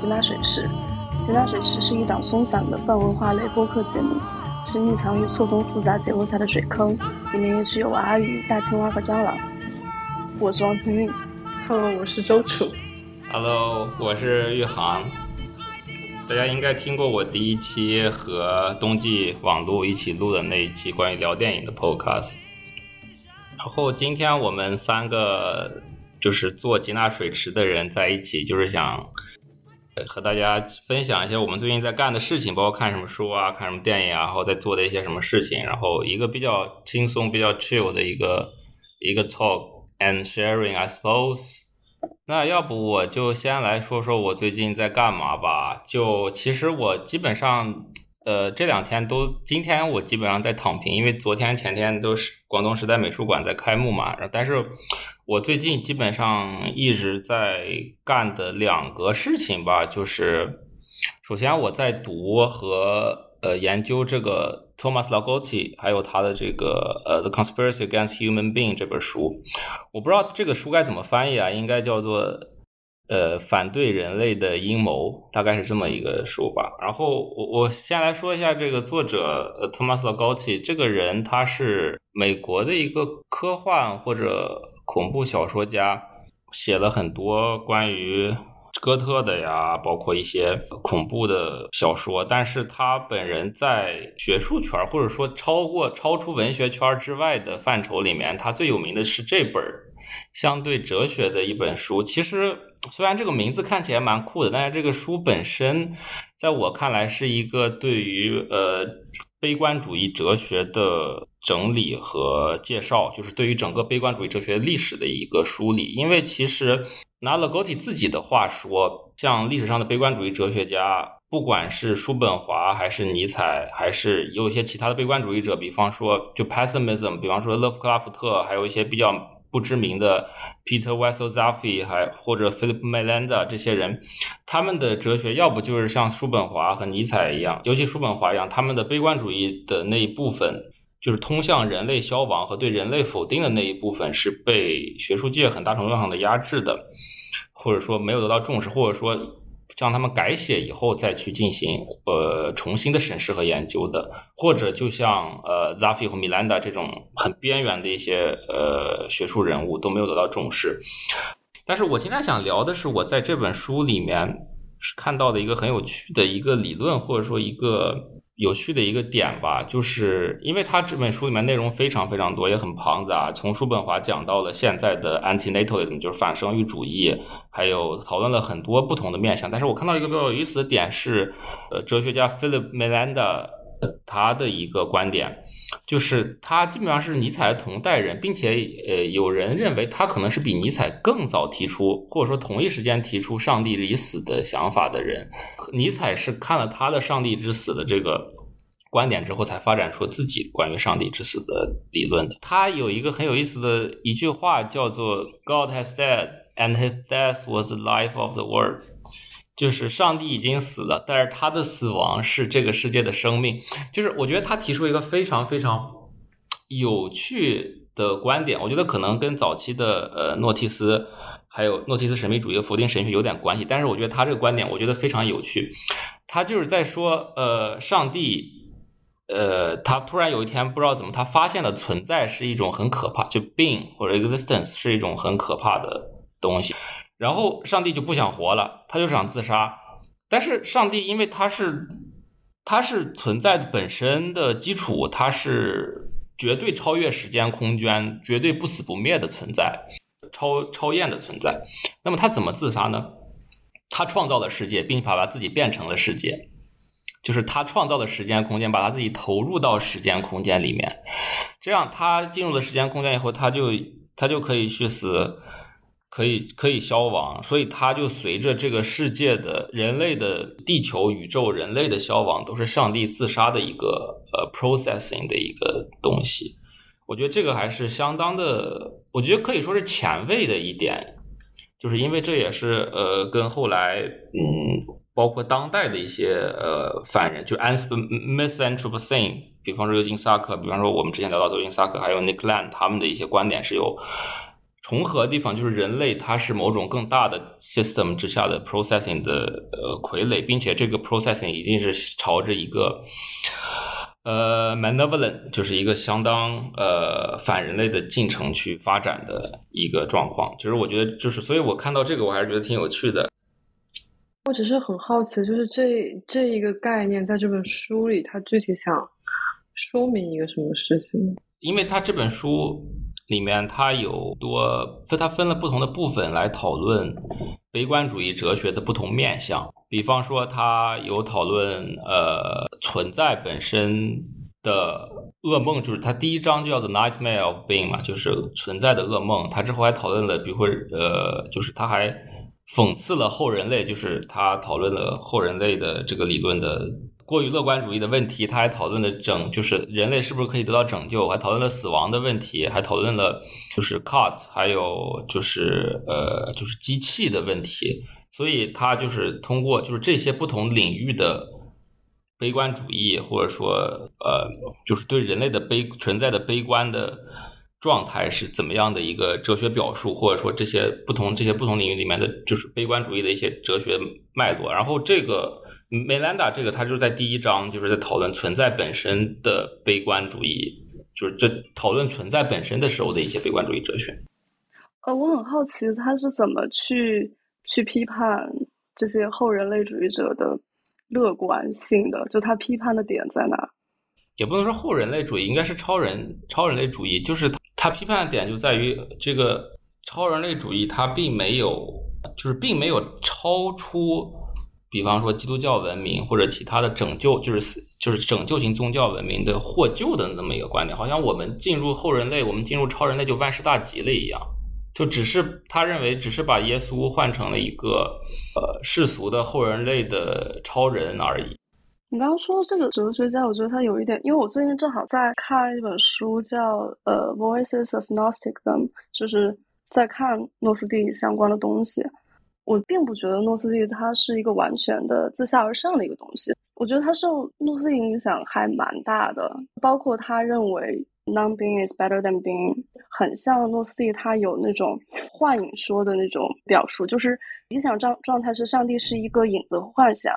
吉娜水池。吉娜水池是一档松散的泛文化类播客节目，是匿藏于错综复杂结构下的水坑，里面也许有阿鱼、大青蛙和蟑螂。我是王清运，Hello，我是周楚，Hello，我是玉航。大家应该听过我第一期和冬季网路一起录的那一期关于聊电影的 Podcast。然后今天我们三个。就是做吉纳水池的人在一起，就是想和大家分享一些我们最近在干的事情，包括看什么书啊，看什么电影啊，然后在做的一些什么事情。然后一个比较轻松、比较 chill 的一个一个 talk and sharing，I suppose。那要不我就先来说说我最近在干嘛吧。就其实我基本上。呃，这两天都，今天我基本上在躺平，因为昨天前天都是广东时代美术馆在开幕嘛。但是，我最近基本上一直在干的两个事情吧，就是首先我在读和呃研究这个 Thomas Lagotti，还有他的这个呃《The Conspiracy Against Human Being》这本书。我不知道这个书该怎么翻译啊，应该叫做。呃，反对人类的阴谋，大概是这么一个书吧。然后我我先来说一下这个作者，呃，Thomas Lagotti 这个人，他是美国的一个科幻或者恐怖小说家，写了很多关于哥特的呀，包括一些恐怖的小说。但是他本人在学术圈或者说超过超出文学圈之外的范畴里面，他最有名的是这本相对哲学的一本书。其实。虽然这个名字看起来蛮酷的，但是这个书本身，在我看来是一个对于呃悲观主义哲学的整理和介绍，就是对于整个悲观主义哲学历史的一个梳理。因为其实拿了 g o t 自己的话说，像历史上的悲观主义哲学家，不管是叔本华还是尼采，还是有一些其他的悲观主义者，比方说就 Pessimism，比方说勒夫克拉夫特，还有一些比较。不知名的 Peter w e s s e l z a f f y 还或者 Philip Melanda 这些人，他们的哲学要不就是像叔本华和尼采一样，尤其叔本华一样，他们的悲观主义的那一部分，就是通向人类消亡和对人类否定的那一部分，是被学术界很大程度上的压制的，或者说没有得到重视，或者说。让他们改写以后再去进行呃重新的审视和研究的，或者就像呃 Zaffi 和 Milanda 这种很边缘的一些呃学术人物都没有得到重视。但是我今天想聊的是我在这本书里面看到的一个很有趣的一个理论，或者说一个。有趣的一个点吧，就是因为他这本书里面内容非常非常多，也很庞杂。从叔本华讲到了现在的 antinatalism，就是反生育主义，还有讨论了很多不同的面向。但是我看到一个比较有意思的点是，呃，哲学家 Philip Melanda 他的一个观点，就是他基本上是尼采的同代人，并且呃，有人认为他可能是比尼采更早提出，或者说同一时间提出上帝已死的想法的人。尼采是看了他的上帝之死的这个。观点之后，才发展出自己关于上帝之死的理论的。他有一个很有意思的一句话，叫做 “God has died, and His death was the life of the world”，就是上帝已经死了，但是他的死亡是这个世界的生命。就是我觉得他提出一个非常非常有趣的观点，我觉得可能跟早期的呃诺提斯还有诺提斯神秘主义的否定神学有点关系。但是我觉得他这个观点，我觉得非常有趣。他就是在说，呃，上帝。呃，他突然有一天不知道怎么，他发现了存在是一种很可怕，就 being 或者 existence 是一种很可怕的东西。然后上帝就不想活了，他就想自杀。但是上帝因为他是他是存在的本身的基础，他是绝对超越时间空间、绝对不死不灭的存在，超超验的存在。那么他怎么自杀呢？他创造了世界，并且把自己变成了世界。就是他创造的时间空间，把他自己投入到时间空间里面，这样他进入了时间空间以后，他就他就可以去死，可以可以消亡，所以他就随着这个世界的人类的地球宇宙人类的消亡，都是上帝自杀的一个呃 processing 的一个东西。我觉得这个还是相当的，我觉得可以说是前卫的一点，就是因为这也是呃跟后来嗯。包括当代的一些呃犯人，就 ans misanthropocene，比方说尤金·萨克，比方说我们之前聊到尤金·萨克，还有 Nick Land，他们的一些观点是有重合的地方，就是人类它是某种更大的 system 之下的 processing 的呃傀儡，并且这个 processing 一定是朝着一个呃 manevolent，就是一个相当呃反人类的进程去发展的一个状况。其实我觉得，就是所以我看到这个，我还是觉得挺有趣的。我只是很好奇，就是这这一个概念在这本书里，它具体想说明一个什么事情？因为它这本书。里面它有多，所以它分了不同的部分来讨论悲观主义哲学的不同面向。比方说，它有讨论呃存在本身的噩梦，就是它第一章就叫做 Nightmare of Being 嘛，就是存在的噩梦。它之后还讨论了，比如说呃，就是他还讽刺了后人类，就是他讨论了后人类的这个理论的。过于乐观主义的问题，他还讨论了拯，就是人类是不是可以得到拯救，还讨论了死亡的问题，还讨论了就是 cut，还有就是呃就是机器的问题。所以他就是通过就是这些不同领域的悲观主义，或者说呃就是对人类的悲存在的悲观的状态是怎么样的一个哲学表述，或者说这些不同这些不同领域里面的就是悲观主义的一些哲学脉络。然后这个。梅兰达这个，他就是在第一章，就是在讨论存在本身的悲观主义，就是这讨论存在本身的时候的一些悲观主义哲学。呃，我很好奇他是怎么去去批判这些后人类主义者的乐观性的，就他批判的点在哪？也不能说后人类主义，应该是超人超人类主义，就是他批判的点就在于这个超人类主义，它并没有，就是并没有超出。比方说基督教文明或者其他的拯救，就是就是拯救型宗教文明的获救的那么一个观点，好像我们进入后人类，我们进入超人类就万事大吉了一样，就只是他认为只是把耶稣换成了一个呃世俗的后人类的超人而已。你刚刚说这个哲学家，我觉得他有一点，因为我最近正好在看一本书，叫呃《Voices of Gnosticism》，就是在看诺斯底相关的东西。我并不觉得诺斯底它是一个完全的自下而上的一个东西，我觉得它受诺斯影响还蛮大的，包括他认为 non-being is better than being，很像诺斯底他有那种幻影说的那种表述，就是理想状状态是上帝是一个影子幻想，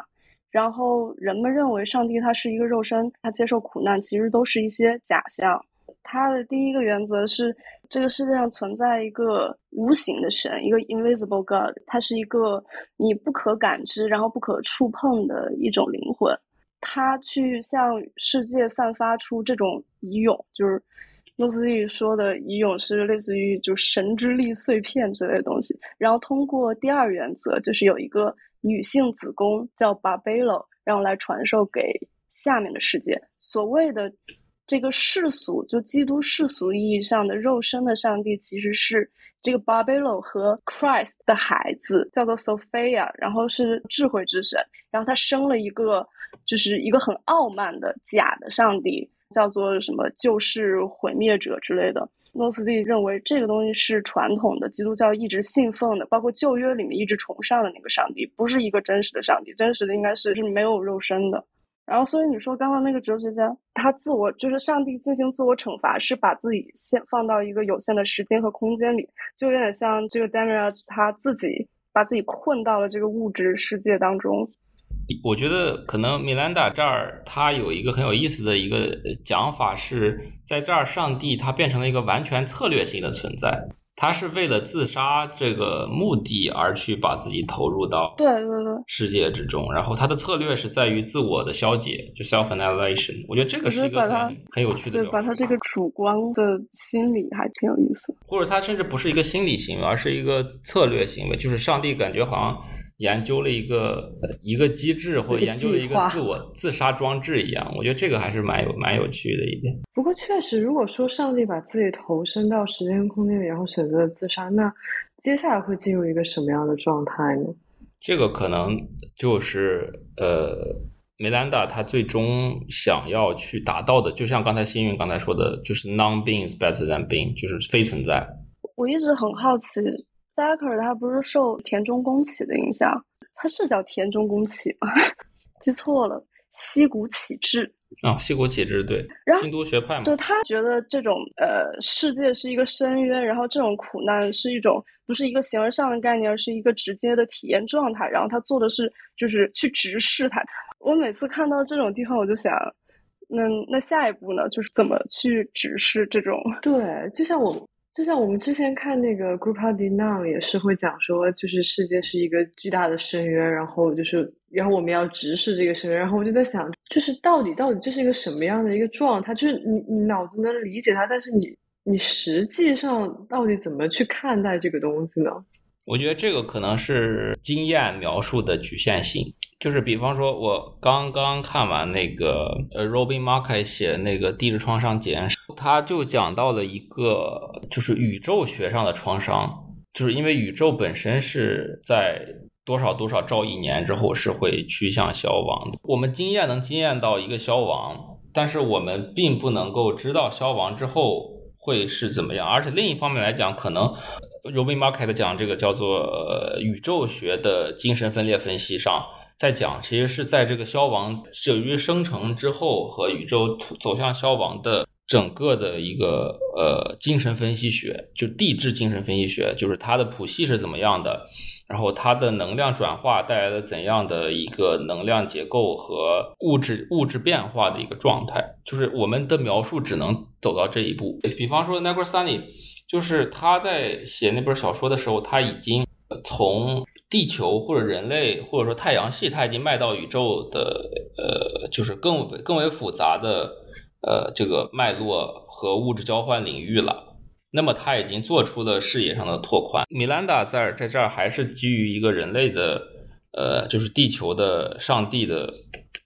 然后人们认为上帝他是一个肉身，他接受苦难，其实都是一些假象。他的第一个原则是。这个世界上存在一个无形的神，一个 invisible God，它是一个你不可感知，然后不可触碰的一种灵魂。它去向世界散发出这种遗勇，就是诺斯利说的遗勇是类似于就神之力碎片之类的东西。然后通过第二原则，就是有一个女性子宫叫 Babelo，然后来传授给下面的世界。所谓的。这个世俗，就基督世俗意义上的肉身的上帝，其实是这个 Babelo 和 Christ 的孩子，叫做 Sophia，然后是智慧之神，然后他生了一个，就是一个很傲慢的假的上帝，叫做什么救世毁灭者之类的。诺斯蒂认为这个东西是传统的基督教一直信奉的，包括旧约里面一直崇尚的那个上帝，不是一个真实的上帝，真实的应该是是没有肉身的。然后，所以你说刚刚那个哲学家，他自我就是上帝进行自我惩罚，是把自己先放到一个有限的时间和空间里，就有点像这个 d a m i e l 他自己把自己困到了这个物质世界当中。我觉得可能米兰达这儿他有一个很有意思的一个讲法，是在这儿上帝他变成了一个完全策略性的存在。他是为了自杀这个目的而去把自己投入到对对对世界之中，然后他的策略是在于自我的消解，就 self annihilation。我觉得这个是一个很很有趣的，对，把他这个主观的心理还挺有意思。或者他甚至不是一个心理行为，而是一个策略行为，就是上帝感觉好像。研究了一个一个机制，或者研究了一个自我自杀装置一样，我觉得这个还是蛮有蛮有趣的一点。不过确实，如果说上帝把自己投身到时间空间里，然后选择了自杀，那接下来会进入一个什么样的状态呢？这个可能就是呃，梅兰达他最终想要去达到的，就像刚才幸运刚才说的，就是 non-being is better than being，就是非存在。我一直很好奇。达克尔他不是受田中宫起的影响，他是叫田中宫起吗？记错了。西谷启治。啊，西谷启治对，然后京都学派嘛，对他觉得这种呃世界是一个深渊，然后这种苦难是一种不是一个形而上的概念，而是一个直接的体验状态。然后他做的是就是去直视它。我每次看到这种地方，我就想，那那下一步呢，就是怎么去直视这种？对，就像我。就像我们之前看那个《Group of n o 也是会讲说，就是世界是一个巨大的深渊，然后就是，然后我们要直视这个深渊。然后我就在想，就是到底到底这是一个什么样的一个状态？就是你你脑子能理解它，但是你你实际上到底怎么去看待这个东西呢？我觉得这个可能是经验描述的局限性。就是比方说，我刚刚看完那个呃，Robin Marke 写那个《地质创伤检验他就讲到了一个就是宇宙学上的创伤，就是因为宇宙本身是在多少多少兆亿年之后是会趋向消亡的。我们经验能经验到一个消亡，但是我们并不能够知道消亡之后会是怎么样。而且另一方面来讲，可能 Robin Market 讲这个叫做呃宇宙学的精神分裂分析上。在讲，其实是在这个消亡由于生成之后和宇宙走向消亡的整个的一个呃精神分析学，就地质精神分析学，就是它的谱系是怎么样的，然后它的能量转化带来了怎样的一个能量结构和物质物质变化的一个状态，就是我们的描述只能走到这一步。比方说 n e g r s u n n y 就是他在写那本小说的时候，他已经从。地球或者人类或者说太阳系，它已经迈到宇宙的呃，就是更更为复杂的呃这个脉络和物质交换领域了。那么它已经做出了视野上的拓宽。米兰达在在这儿还是基于一个人类的呃，就是地球的上帝的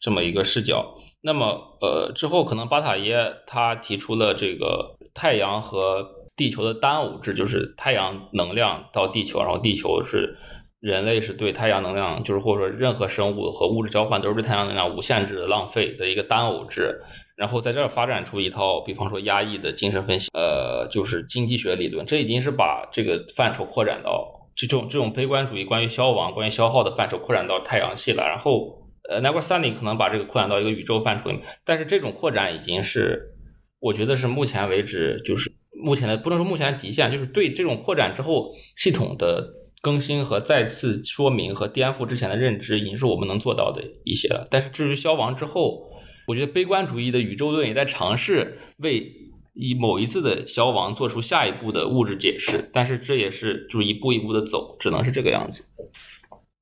这么一个视角。那么呃之后可能巴塔耶他提出了这个太阳和地球的单物质，就是太阳能量到地球，然后地球是。人类是对太阳能量，就是或者说任何生物和物质交换都是对太阳能量无限制的浪费的一个单偶制，然后在这儿发展出一套，比方说压抑的精神分析，呃，就是经济学理论，这已经是把这个范畴扩展到这种这种悲观主义关于消亡、关于消耗的范畴扩展到太阳系了。然后，呃 n e v e r Sunny 可能把这个扩展到一个宇宙范畴里面，但是这种扩展已经是，我觉得是目前为止就是目前的不能说目前极限，就是对这种扩展之后系统的。更新和再次说明和颠覆之前的认知，已经是我们能做到的一些了。但是至于消亡之后，我觉得悲观主义的宇宙论也在尝试为以某一次的消亡做出下一步的物质解释。但是这也是就一步一步的走，只能是这个样子。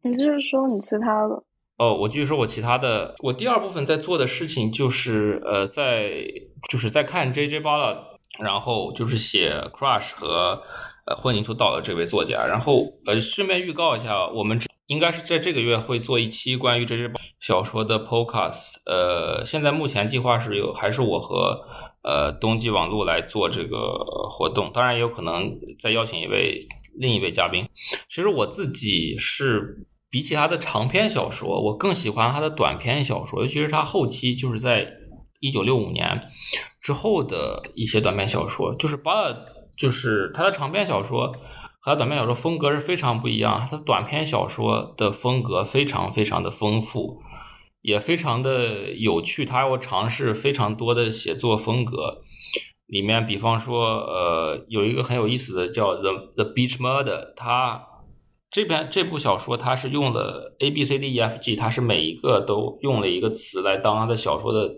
你就是说你其他的？哦，我继续说我其他的。我第二部分在做的事情就是呃，在就是在看 J J 巴拉，然后就是写 Crush 和。呃，混凝土岛的这位作家，然后呃，顺便预告一下，我们应该是在这个月会做一期关于这只小说的 podcast。呃，现在目前计划是有，还是我和呃冬季网络来做这个活动，当然也有可能再邀请一位另一位嘉宾。其实我自己是比起他的长篇小说，我更喜欢他的短篇小说，尤其是他后期就是在一九六五年之后的一些短篇小说，就是把。就是他的长篇小说和短篇小说风格是非常不一样。他短篇小说的风格非常非常的丰富，也非常的有趣。他要尝试非常多的写作风格，里面比方说，呃，有一个很有意思的叫《The The Beach Murder》。他这边这部小说，他是用了 A B C D E F G，他是每一个都用了一个词来当他的小说的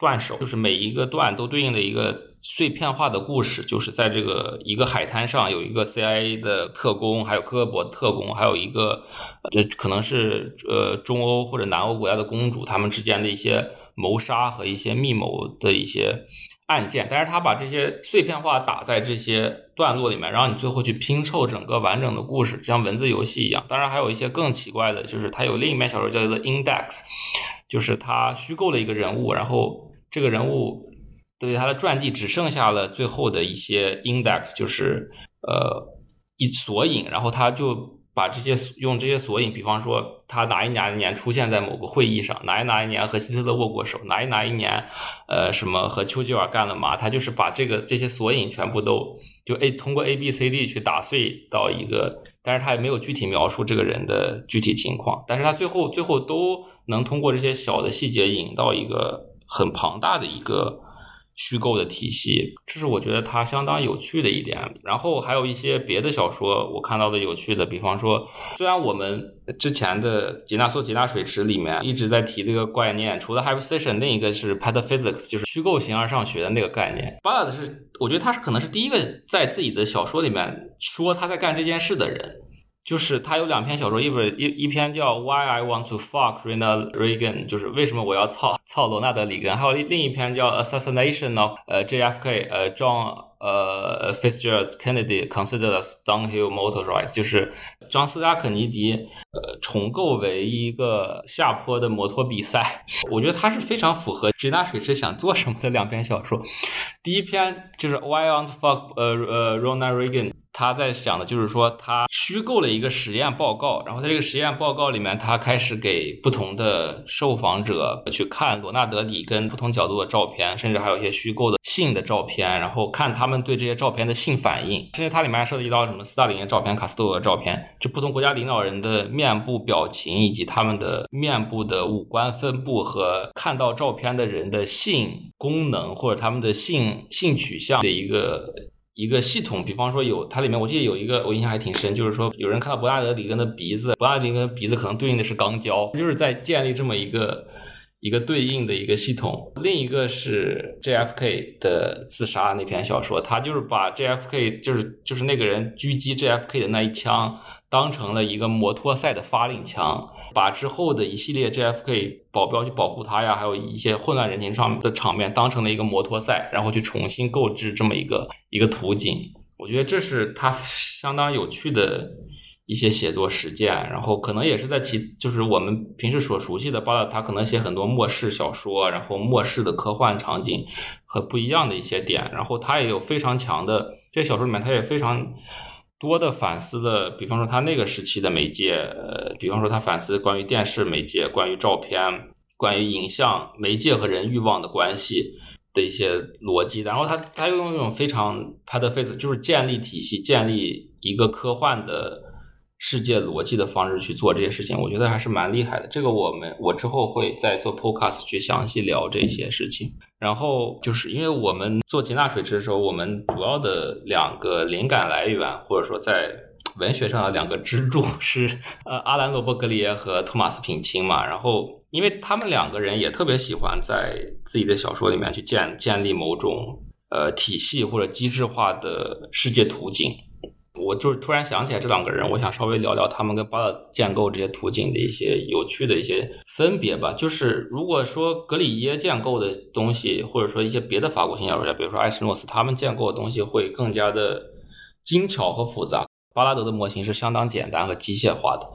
段首，就是每一个段都对应的一个。碎片化的故事，就是在这个一个海滩上，有一个 CIA 的特工，还有科格博特工，还有一个这，可能是呃中欧或者南欧国家的公主，他们之间的一些谋杀和一些密谋的一些案件。但是他把这些碎片化打在这些段落里面，然后你最后去拼凑整个完整的故事，像文字游戏一样。当然还有一些更奇怪的，就是他有另一面小说叫做 Index，就是他虚构了一个人物，然后这个人物。对他的传记只剩下了最后的一些 index，就是呃一索引，然后他就。把这些用这些索引，比方说他哪一哪一年出现在某个会议上，哪一哪一年和希特勒握过手，哪一哪一年，呃，什么和丘吉尔干了嘛？他就是把这个这些索引全部都就 A 通过 A B C D 去打碎到一个，但是他也没有具体描述这个人的具体情况，但是他最后最后都能通过这些小的细节引到一个很庞大的一个。虚构的体系，这是我觉得它相当有趣的一点。然后还有一些别的小说，我看到的有趣的，比方说，虽然我们之前的吉纳索吉纳水池里面一直在提这个概念，除了 hyperstition，另一个是 pataphysics，就是虚构形而上学的那个概念。巴拉的是，我觉得他是可能是第一个在自己的小说里面说他在干这件事的人。就是他有两篇小说，一本一一篇叫《Why I Want to Fuck Ronald Reagan》，就是为什么我要操操罗纳德里根，还有另一篇叫《Assassination of 呃 JFK 呃 John 呃 Fitzgerald Kennedy Considered a Downhill Motorcycle》，就是张斯加肯尼迪呃重构为一个下坡的摩托比赛。我觉得他是非常符合吉纳水池想做什么的两篇小说。第一篇就是《Why I Want to Fuck 呃呃 Ronald Reagan》。他在想的就是说，他虚构了一个实验报告，然后在这个实验报告里面，他开始给不同的受访者去看罗纳德里跟不同角度的照片，甚至还有一些虚构的性的照片，然后看他们对这些照片的性反应。甚至它里面还涉及到什么斯大林的照片、卡斯特罗的照片，就不同国家领导人的面部表情以及他们的面部的五官分布和看到照片的人的性功能或者他们的性性取向的一个。一个系统，比方说有它里面，我记得有一个我印象还挺深，就是说有人看到伯纳德里根的鼻子，伯纳德里根鼻子可能对应的是钢胶，就是在建立这么一个一个对应的一个系统。另一个是 JFK 的自杀那篇小说，他就是把 JFK 就是就是那个人狙击 JFK 的那一枪当成了一个摩托赛的发令枪。把之后的一系列 JFK 保镖去保护他呀，还有一些混乱人群上的场面当成了一个摩托赛，然后去重新购置这么一个一个图景。我觉得这是他相当有趣的一些写作实践，然后可能也是在其就是我们平时所熟悉的，包括他可能写很多末世小说，然后末世的科幻场景和不一样的一些点，然后他也有非常强的这小说里面，他也非常。多的反思的，比方说他那个时期的媒介，呃，比方说他反思关于电视媒介、关于照片、关于影像媒介和人欲望的关系的一些逻辑，然后他他又用一种非常 p a d face，就是建立体系、建立一个科幻的。世界逻辑的方式去做这些事情，我觉得还是蛮厉害的。这个我们我之后会再做 podcast 去详细聊这些事情。然后就是因为我们做吉纳水池的时候，我们主要的两个灵感来源，或者说在文学上的两个支柱是呃阿兰罗伯格里耶和托马斯品钦嘛。然后因为他们两个人也特别喜欢在自己的小说里面去建建立某种呃体系或者机制化的世界图景。我就是突然想起来这两个人，我想稍微聊聊他们跟巴勒建构这些图景的一些有趣的一些分别吧。就是如果说格里耶建构的东西，或者说一些别的法国新小说，比如说艾斯诺斯，他们建构的东西会更加的精巧和复杂。巴拉德的模型是相当简单和机械化的，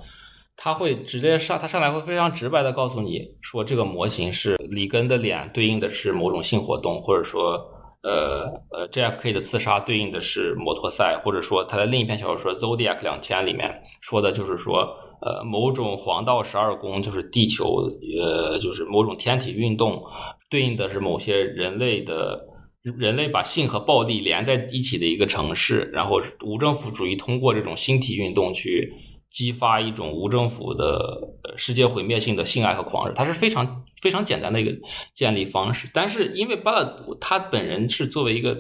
他会直接上，他上来会非常直白的告诉你说，这个模型是里根的脸对应的是某种性活动，或者说。呃呃，JFK 的刺杀对应的是摩托赛，或者说他的另一篇小说《Zodiac 两千》里面说的就是说，呃，某种黄道十二宫就是地球，呃，就是某种天体运动，对应的是某些人类的，人类把性和暴力连在一起的一个城市，然后无政府主义通过这种星体运动去。激发一种无政府的世界毁灭性的性爱和狂热，它是非常非常简单的一个建立方式。但是因为巴勒他本人是作为一个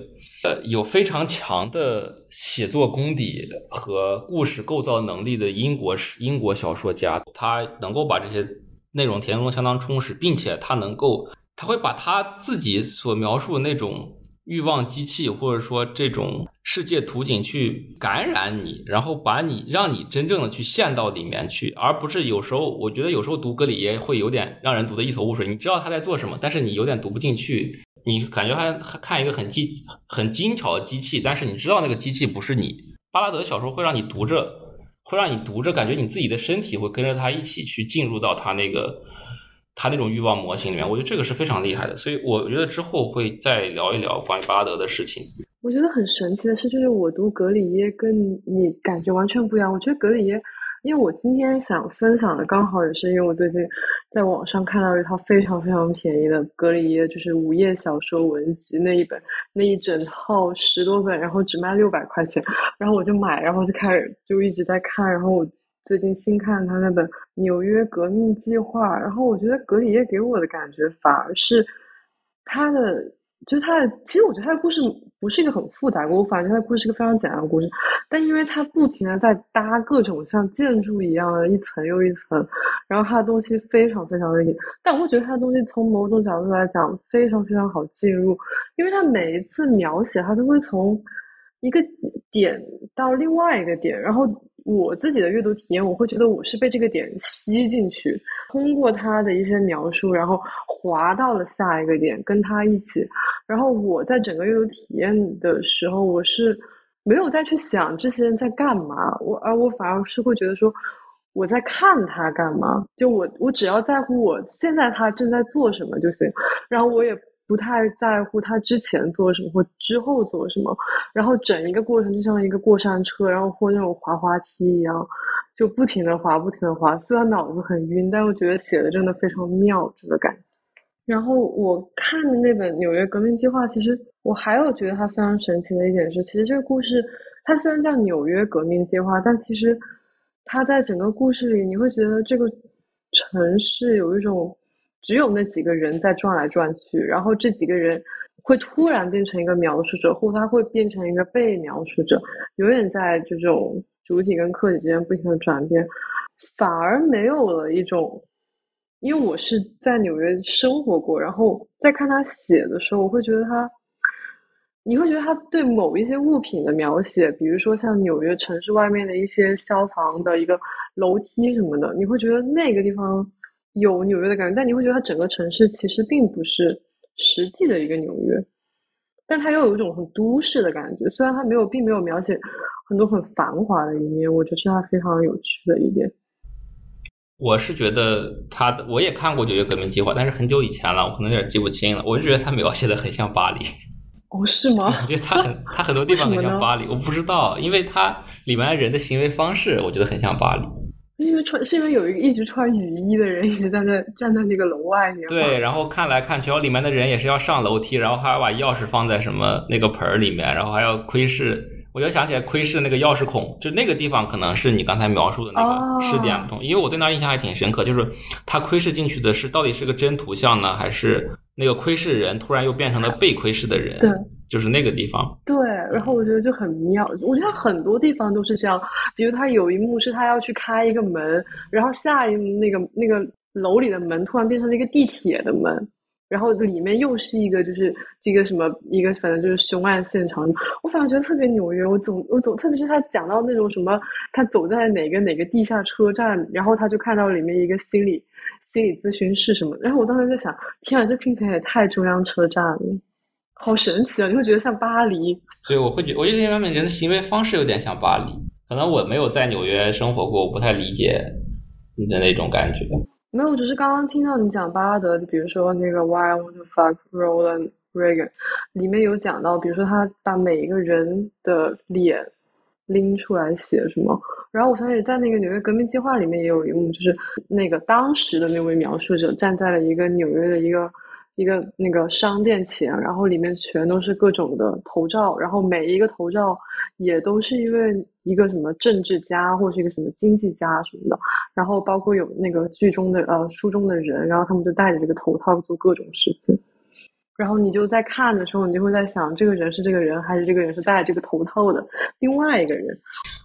呃有非常强的写作功底和故事构造能力的英国英国小说家，他能够把这些内容填充相当充实，并且他能够他会把他自己所描述的那种。欲望机器，或者说这种世界图景去感染你，然后把你让你真正的去陷到里面去，而不是有时候我觉得有时候读格里耶会有点让人读的一头雾水。你知道他在做什么，但是你有点读不进去。你感觉还看一个很精很精巧的机器，但是你知道那个机器不是你。巴拉德小说会让你读着，会让你读着感觉你自己的身体会跟着他一起去进入到他那个。他那种欲望模型里面，我觉得这个是非常厉害的，所以我觉得之后会再聊一聊关于巴拉德的事情。我觉得很神奇的是，就是我读格里耶跟你感觉完全不一样。我觉得格里耶因为我今天想分享的刚好也是因为我最近在网上看到一套非常非常便宜的格里耶，就是午夜小说文集那一本那一整套十多本，然后只卖六百块钱，然后我就买，然后就开始就一直在看，然后我最近新看他那本《纽约革命计划》，然后我觉得格里耶给我的感觉反而是他的。就是他的，其实我觉得他的故事不是一个很复杂，我反正他的故事是个非常简单的故事，但因为他不停的在搭各种像建筑一样的一层又一层，然后他的东西非常非常的，但我觉得他的东西从某种角度来讲非常非常好进入，因为他每一次描写他都会从一个点到另外一个点，然后。我自己的阅读体验，我会觉得我是被这个点吸进去，通过他的一些描述，然后滑到了下一个点，跟他一起。然后我在整个阅读体验的时候，我是没有再去想这些人在干嘛，我而我反而是会觉得说我在看他干嘛，就我我只要在乎我现在他正在做什么就行，然后我也。不太在乎他之前做什么或之后做什么，然后整一个过程就像一个过山车，然后或那种滑滑梯一样，就不停的滑，不停的滑。虽然脑子很晕，但我觉得写的真的非常妙，这个感觉。然后我看的那本《纽约革命计划》，其实我还有觉得它非常神奇的一点是，其实这个故事它虽然叫《纽约革命计划》，但其实它在整个故事里，你会觉得这个城市有一种。只有那几个人在转来转去，然后这几个人会突然变成一个描述者，或他会变成一个被描述者，永远在这种主体跟客体之间不停的转变，反而没有了一种，因为我是在纽约生活过，然后在看他写的时候，我会觉得他，你会觉得他对某一些物品的描写，比如说像纽约城市外面的一些消防的一个楼梯什么的，你会觉得那个地方。有纽约的感觉，但你会觉得它整个城市其实并不是实际的一个纽约，但它又有一种很都市的感觉。虽然它没有，并没有描写很多很繁华的一面，我觉得是它非常有趣的一点。我是觉得他的，我也看过《纽约革命计划》，但是很久以前了，我可能有点记不清了。我就觉得他描写的很像巴黎。哦，是吗？我觉得他很，他很多地方很像巴黎。我不知道，因为他里面人的行为方式，我觉得很像巴黎。因为穿是因为有一个一直穿雨衣的人一直在那站在那个楼外面。对，然后看来看去，然后里面的人也是要上楼梯，然后还要把钥匙放在什么那个盆儿里面，然后还要窥视。我就想起来窥视那个钥匙孔，就那个地方可能是你刚才描述的那个视点不同，因为我对那印象还挺深刻，就是他窥视进去的是到底是个真图像呢，还是那个窥视人突然又变成了被窥视的人？对。就是那个地方，对，然后我觉得就很妙。我觉得很多地方都是这样，比如他有一幕是他要去开一个门，然后下一幕那个那个楼里的门突然变成了一个地铁的门，然后里面又是一个就是这个什么一个反正就是凶案现场。我反正觉得特别纽约，我总我总特别是他讲到那种什么，他走在哪个哪个地下车站，然后他就看到里面一个心理心理咨询室什么，然后我当时在想，天啊，这听起来也太中央车站了。好神奇啊！你会觉得像巴黎，所以我会觉，我觉得他们人的行为方式有点像巴黎。可能我没有在纽约生活过，我不太理解你的那种感觉。没有，我只是刚刚听到你讲巴拉德，比如说那个《Why I Want to Fuck Ronald Reagan》，里面有讲到，比如说他把每一个人的脸拎出来写什么。然后我想起在那个纽约革命计划里面也有一幕，就是那个当时的那位描述者站在了一个纽约的一个。一个那个商店前，然后里面全都是各种的头罩，然后每一个头罩也都是因为一个什么政治家或是一个什么经济家什么的，然后包括有那个剧中的呃书中的人，然后他们就戴着这个头套做各种事情。然后你就在看的时候，你就会在想，这个人是这个人，还是这个人是戴这个头套的另外一个人？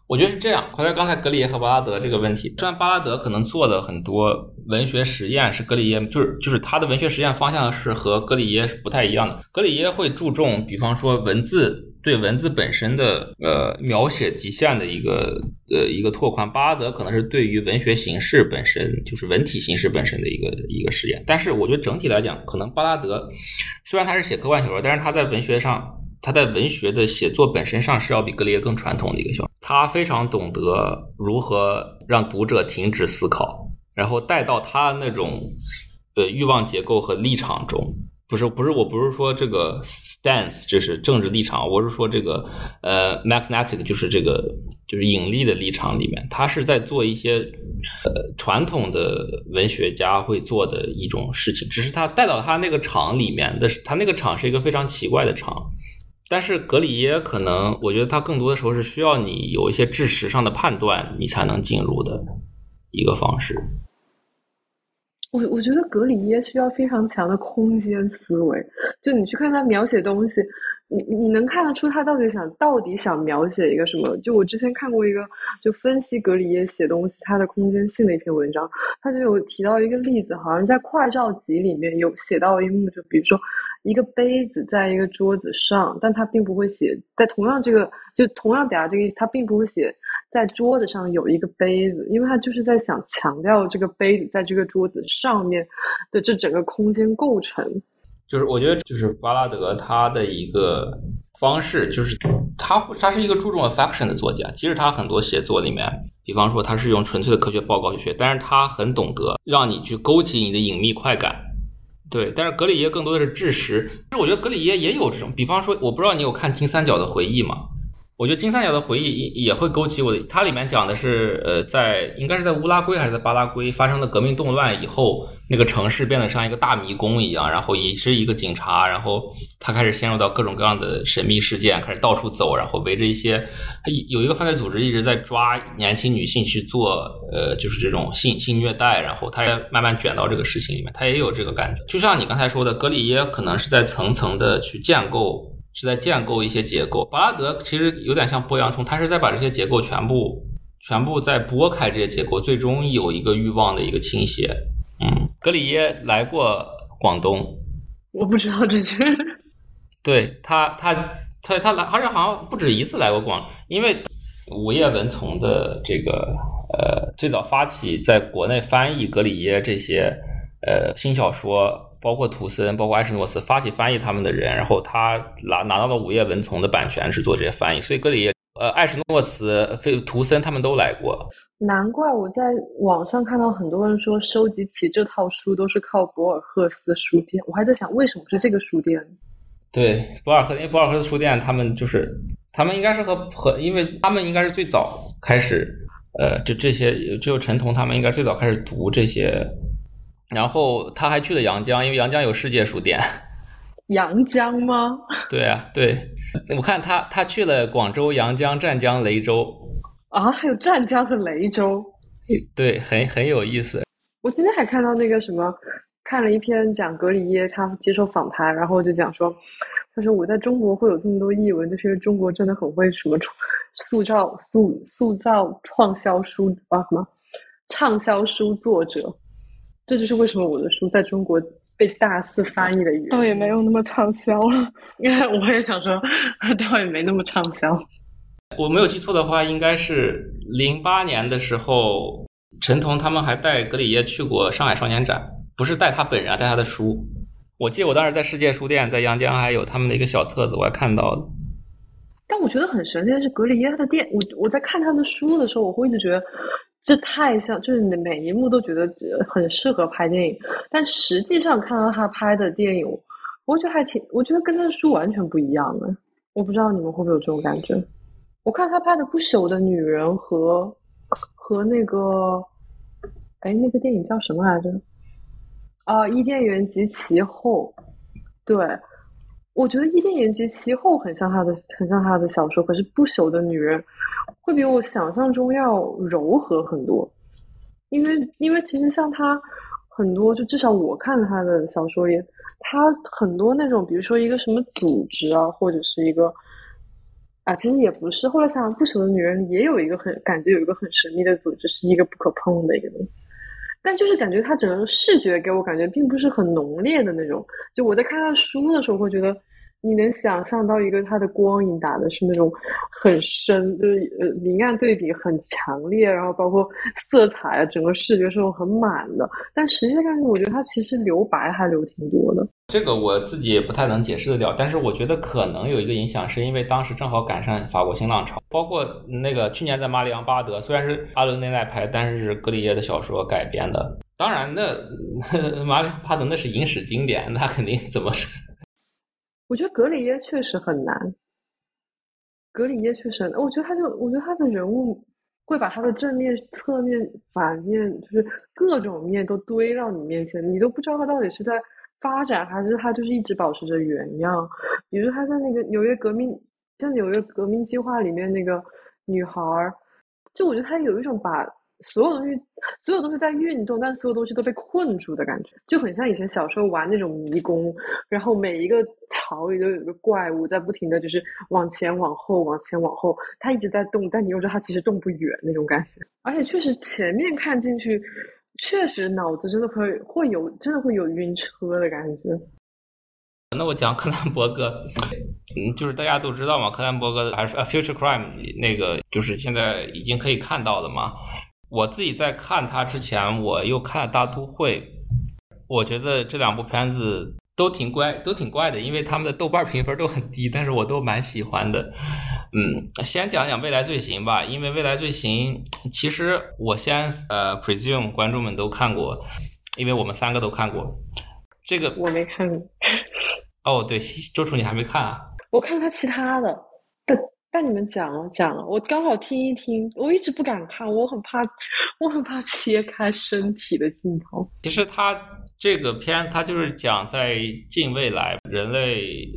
我觉得是这样。回到刚才格里耶和巴拉德这个问题，虽然巴拉德可能做的很多文学实验是格里耶，就是就是他的文学实验方向是和格里耶是不太一样的。格里耶会注重，比方说文字。对文字本身的呃描写极限的一个呃一个拓宽，巴拉德可能是对于文学形式本身，就是文体形式本身的一个一个实验。但是我觉得整体来讲，可能巴拉德虽然他是写科幻小说，但是他在文学上，他在文学的写作本身上是要比格里耶更传统的一个小说。他非常懂得如何让读者停止思考，然后带到他那种呃欲望结构和立场中。不是不是，我不是说这个 stance 这是政治立场，我是说这个呃 magnetic 就是这个就是引力的立场里面，他是在做一些呃传统的文学家会做的一种事情，只是他带到他那个场里面的，他那个场是一个非常奇怪的场。但是格里耶可能，我觉得他更多的时候是需要你有一些知识上的判断，你才能进入的一个方式。我我觉得格里耶需要非常强的空间思维，就你去看他描写东西，你你能看得出他到底想到底想描写一个什么？就我之前看过一个就分析格里耶写东西他的空间性的一篇文章，他就有提到一个例子，好像在快照集里面有写到一幕，就比如说一个杯子在一个桌子上，但他并不会写在同样这个就同样表达这个意思，他并不会写。在桌子上有一个杯子，因为他就是在想强调这个杯子在这个桌子上面的这整个空间构成。就是我觉得，就是巴拉德他的一个方式，就是他他是一个注重 affection 的作家。其实他很多写作里面，比方说他是用纯粹的科学报告去学，但是他很懂得让你去勾起你的隐秘快感。对，但是格里耶更多的是知识。其实我觉得格里耶也有这种，比方说，我不知道你有看金三角的回忆吗？我觉得金三角的回忆也也会勾起我的。它里面讲的是，呃，在应该是在乌拉圭还是在巴拉圭发生了革命动乱以后，那个城市变得像一个大迷宫一样，然后也是一个警察，然后他开始陷入到各种各样的神秘事件，开始到处走，然后围着一些，他有一个犯罪组织一直在抓年轻女性去做，呃，就是这种性性虐待，然后他也慢慢卷到这个事情里面，他也有这个感觉。就像你刚才说的，格里耶可能是在层层的去建构。是在建构一些结构，巴拉德其实有点像剥洋葱，他是在把这些结构全部、全部在剥开这些结构，最终有一个欲望的一个倾斜。嗯，格里耶来过广东，我不知道这句。对他，他，他，他来，而且好像不止一次来过广，因为午夜文丛的这个呃，最早发起在国内翻译格里耶这些呃新小说。包括图森，包括艾什诺斯发起翻译他们的人，然后他拿拿到了《午夜文丛》的版权是做这些翻译，所以格里呃艾什诺斯、费图森他们都来过。难怪我在网上看到很多人说收集起这套书都是靠博尔赫斯书店，我还在想为什么是这个书店？对，博尔赫，因为博尔赫斯书店他们就是他们应该是和和，因为他们应该是最早开始，呃，就这些只有陈彤他们应该最早开始读这些。然后他还去了阳江，因为阳江有世界书店。阳江吗？对啊，对，我看他他去了广州、阳江、湛江、雷州。啊，还有湛江和雷州。对，很很有意思。我今天还看到那个什么，看了一篇讲格里耶他接受访谈，然后就讲说，他说我在中国会有这么多译文，就是因为中国真的很会什么塑造塑塑造畅销书啊什么畅销书作者。这就是为什么我的书在中国被大肆翻译的原因。倒也没有那么畅销了，因 为我也想说，倒也没那么畅销。我没有记错的话，应该是零八年的时候，陈彤他们还带格里耶去过上海少年展，不是带他本人，带他的书。我记得我当时在世界书店，在阳江还有他们的一个小册子，我还看到了。但我觉得很神奇的是，格里耶他的店，我我在看他的书的时候，我会一直觉得。这太像，就是你每一幕都觉得很适合拍电影，但实际上看到他拍的电影，我觉得还挺，我觉得跟他的书完全不一样的。我不知道你们会不会有这种感觉？我看他拍的《不朽的女人》和和那个，哎，那个电影叫什么来着？啊，《伊甸园及其后》。对，我觉得《伊甸园及其后》很像他的，很像他的小说，可是《不朽的女人》。会比我想象中要柔和很多，因为因为其实像他很多，就至少我看他的小说里，他很多那种，比如说一个什么组织啊，或者是一个啊，其实也不是。后来想想，不朽的女人也有一个很感觉有一个很神秘的组织，是一个不可碰的一个东西，但就是感觉他整个视觉给我感觉并不是很浓烈的那种。就我在看他书的时候，会觉得。你能想象到一个它的光影打的是那种很深，就是呃明暗对比很强烈，然后包括色彩啊，整个视觉是很满的。但实际上，我觉得它其实留白还留挺多的。这个我自己也不太能解释得了，但是我觉得可能有一个影响，是因为当时正好赶上法国新浪潮，包括那个去年在马里昂巴德，虽然是阿伦内奈拍，但是是格里耶的小说改编的。当然，那 马里昂巴德那是影史经典，那肯定怎么说？我觉得格里耶确实很难，格里耶确实很难，我觉得他就，我觉得他的人物会把他的正面、侧面、反面，就是各种面都堆到你面前，你都不知道他到底是在发展，还是他就是一直保持着原样。比如他在那个纽约革命，像纽约革命计划里面那个女孩儿，就我觉得他有一种把。所有东西，所有东西在运动，但所有东西都被困住的感觉，就很像以前小时候玩那种迷宫，然后每一个槽里都有一个怪物在不停的就是往前往后往前往后，它一直在动，但你又知道它其实动不远那种感觉。而且确实前面看进去，确实脑子真的会会有真的会有晕车的感觉。那我讲克兰伯格，嗯，就是大家都知道嘛，克兰伯格还是《A Future Crime》那个，就是现在已经可以看到的嘛。我自己在看它之前，我又看了《大都会》，我觉得这两部片子都挺怪，都挺怪的，因为他们的豆瓣评分都很低，但是我都蛮喜欢的。嗯，先讲讲《未来罪行》吧，因为《未来罪行》其实我先呃，presume 观众们都看过，因为我们三个都看过。这个我没看过。哦，对，周楚你还没看啊？我看他其他的。但你们讲了讲了，我刚好听一听，我一直不敢看，我很怕，我很怕切开身体的镜头。其实它这个片，它就是讲在近未来，人类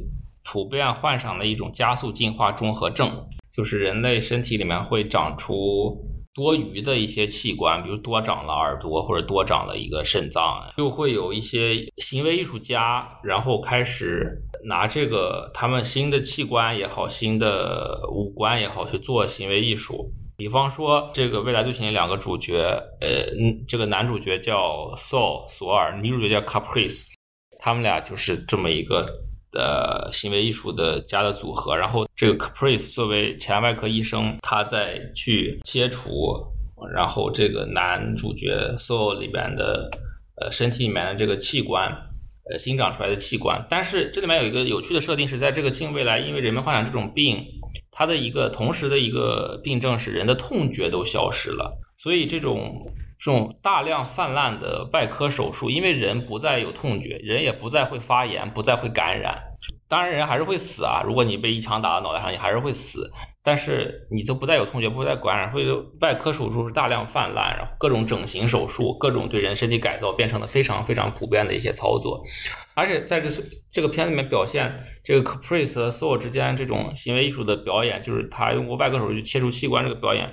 普遍患上了一种加速进化综合症，就是人类身体里面会长出。多余的一些器官，比如多长了耳朵或者多长了一个肾脏，就会有一些行为艺术家，然后开始拿这个他们新的器官也好，新的五官也好去做行为艺术。比方说，这个未来最新两个主角，呃，这个男主角叫 Saul 索尔，女主角叫 Caprice，他们俩就是这么一个。的行为艺术的家的组合，然后这个 Caprice 作为前外科医生，他在去切除，然后这个男主角 Soul 里边的呃身体里面的这个器官，呃新长出来的器官。但是这里面有一个有趣的设定，是在这个近未来，因为人们患上这种病，它的一个同时的一个病症是人的痛觉都消失了，所以这种这种大量泛滥的外科手术，因为人不再有痛觉，人也不再会发炎，不再会感染。当然，人还是会死啊！如果你被一枪打到脑袋上，你还是会死。但是你就不再有痛觉，不再感染，会外科手术是大量泛滥，然后各种整形手术，各种对人身体改造变成了非常非常普遍的一些操作。而且在这这个片子里面表现这个 Caprice 和 Soul 之间这种行为艺术的表演，就是他用过外科手术去切除器官这个表演，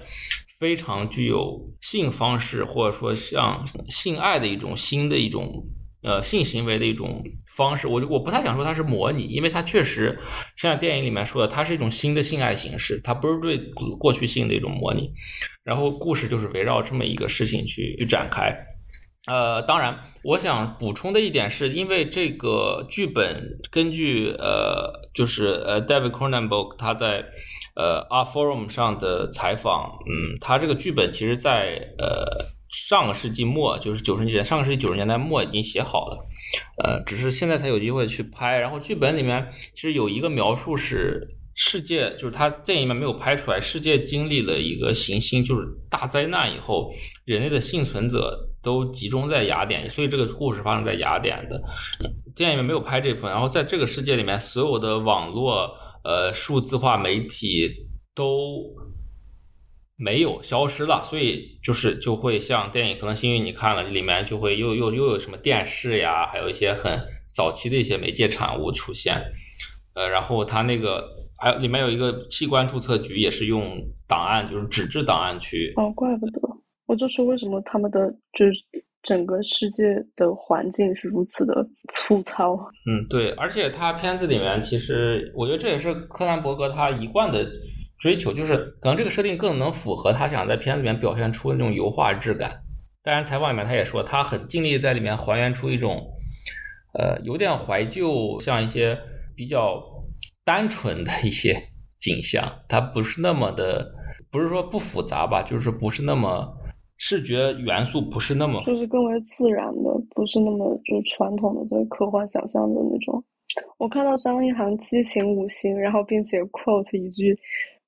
非常具有性方式或者说像性爱的一种新的一种。呃，性行为的一种方式，我就我不太想说它是模拟，因为它确实像电影里面说的，它是一种新的性爱形式，它不是对过去性的一种模拟。然后故事就是围绕这么一个事情去去展开。呃，当然，我想补充的一点是，因为这个剧本根据呃，就是呃，David Cronenberg 他在呃 a r Forum 上的采访，嗯，他这个剧本其实在呃。上个世纪末就是九十年代，上个世纪九十年代末已经写好了，呃，只是现在才有机会去拍。然后剧本里面其实有一个描述是世界，就是他电影里面没有拍出来，世界经历了一个行星就是大灾难以后，人类的幸存者都集中在雅典，所以这个故事发生在雅典的。电影里面没有拍这部分，然后在这个世界里面，所有的网络呃数字化媒体都。没有消失了，所以就是就会像电影，可能幸运你看了，里面就会又又又有什么电视呀，还有一些很早期的一些媒介产物出现，呃，然后它那个还有里面有一个器官注册局，也是用档案，就是纸质档案去。哦，怪不得，我就说为什么他们的就是整个世界的环境是如此的粗糙。嗯，对，而且他片子里面其实我觉得这也是柯南伯格他一贯的。追求就是可能这个设定更能符合他想在片子里面表现出的那种油画质感。当然，采访里面他也说，他很尽力在里面还原出一种，呃，有点怀旧，像一些比较单纯的一些景象。它不是那么的，不是说不复杂吧，就是不是那么视觉元素不是那么，就是更为自然的，不是那么就是传统的对科幻想象的那种。我看到张一航激情五星，然后并且 quote 一句。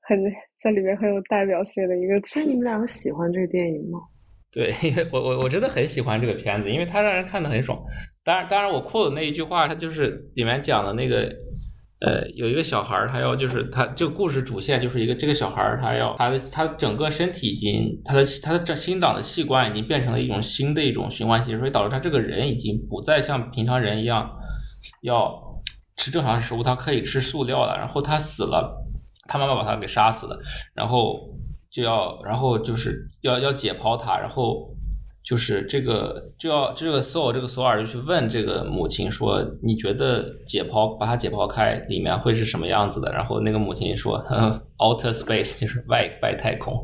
很在里面很有代表性的一个词。那你们两个喜欢这个电影吗？对，因为我我我真的很喜欢这个片子，因为它让人看得很爽。当然，当然我 quote 那一句话，它就是里面讲的那个，呃，有一个小孩儿，他要就是他这个故事主线就是一个这个小孩儿，他要他的他整个身体已经他的他的这心脏的器官已经变成了一种新的一种循环系统，所以导致他这个人已经不再像平常人一样要吃正常食物，他可以吃塑料了。然后他死了，他妈妈把他给杀死了，然后就要然后就是要要解剖他，然后。就是这个就要这个 soul 这个索尔就去问这个母亲说：“你觉得解剖把它解剖开里面会是什么样子的？”然后那个母亲说：“outer space 就是外外太空。”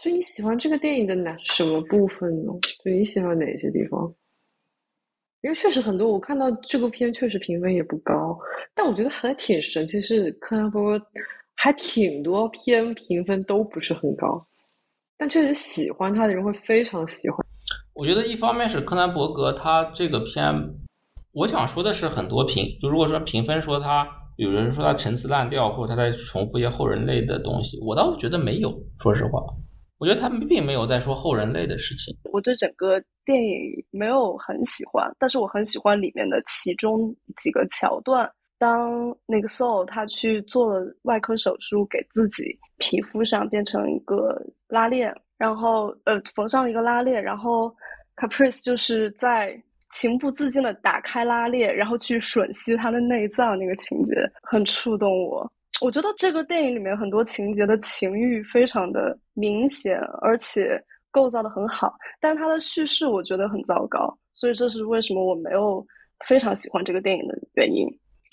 所以你喜欢这个电影的哪什么部分呢？就你喜欢哪些地方？因为确实很多，我看到这个片确实评分也不高，但我觉得还挺神奇，是柯南波还挺多片评分都不是很高。但确实喜欢他的人会非常喜欢。我觉得一方面是柯南伯格他这个片，我想说的是很多评，就如果说评分说他有人说他陈词滥调，或者他在重复一些后人类的东西，我倒觉得没有。说实话，我觉得他们并没有在说后人类的事情。我对整个电影没有很喜欢，但是我很喜欢里面的其中几个桥段。当那个 Soul 他去做了外科手术，给自己皮肤上变成一个拉链，然后呃缝上了一个拉链，然后 Caprice 就是在情不自禁的打开拉链，然后去吮吸他的内脏，那个情节很触动我。我觉得这个电影里面很多情节的情欲非常的明显，而且构造的很好，但它的叙事我觉得很糟糕，所以这是为什么我没有非常喜欢这个电影的原因。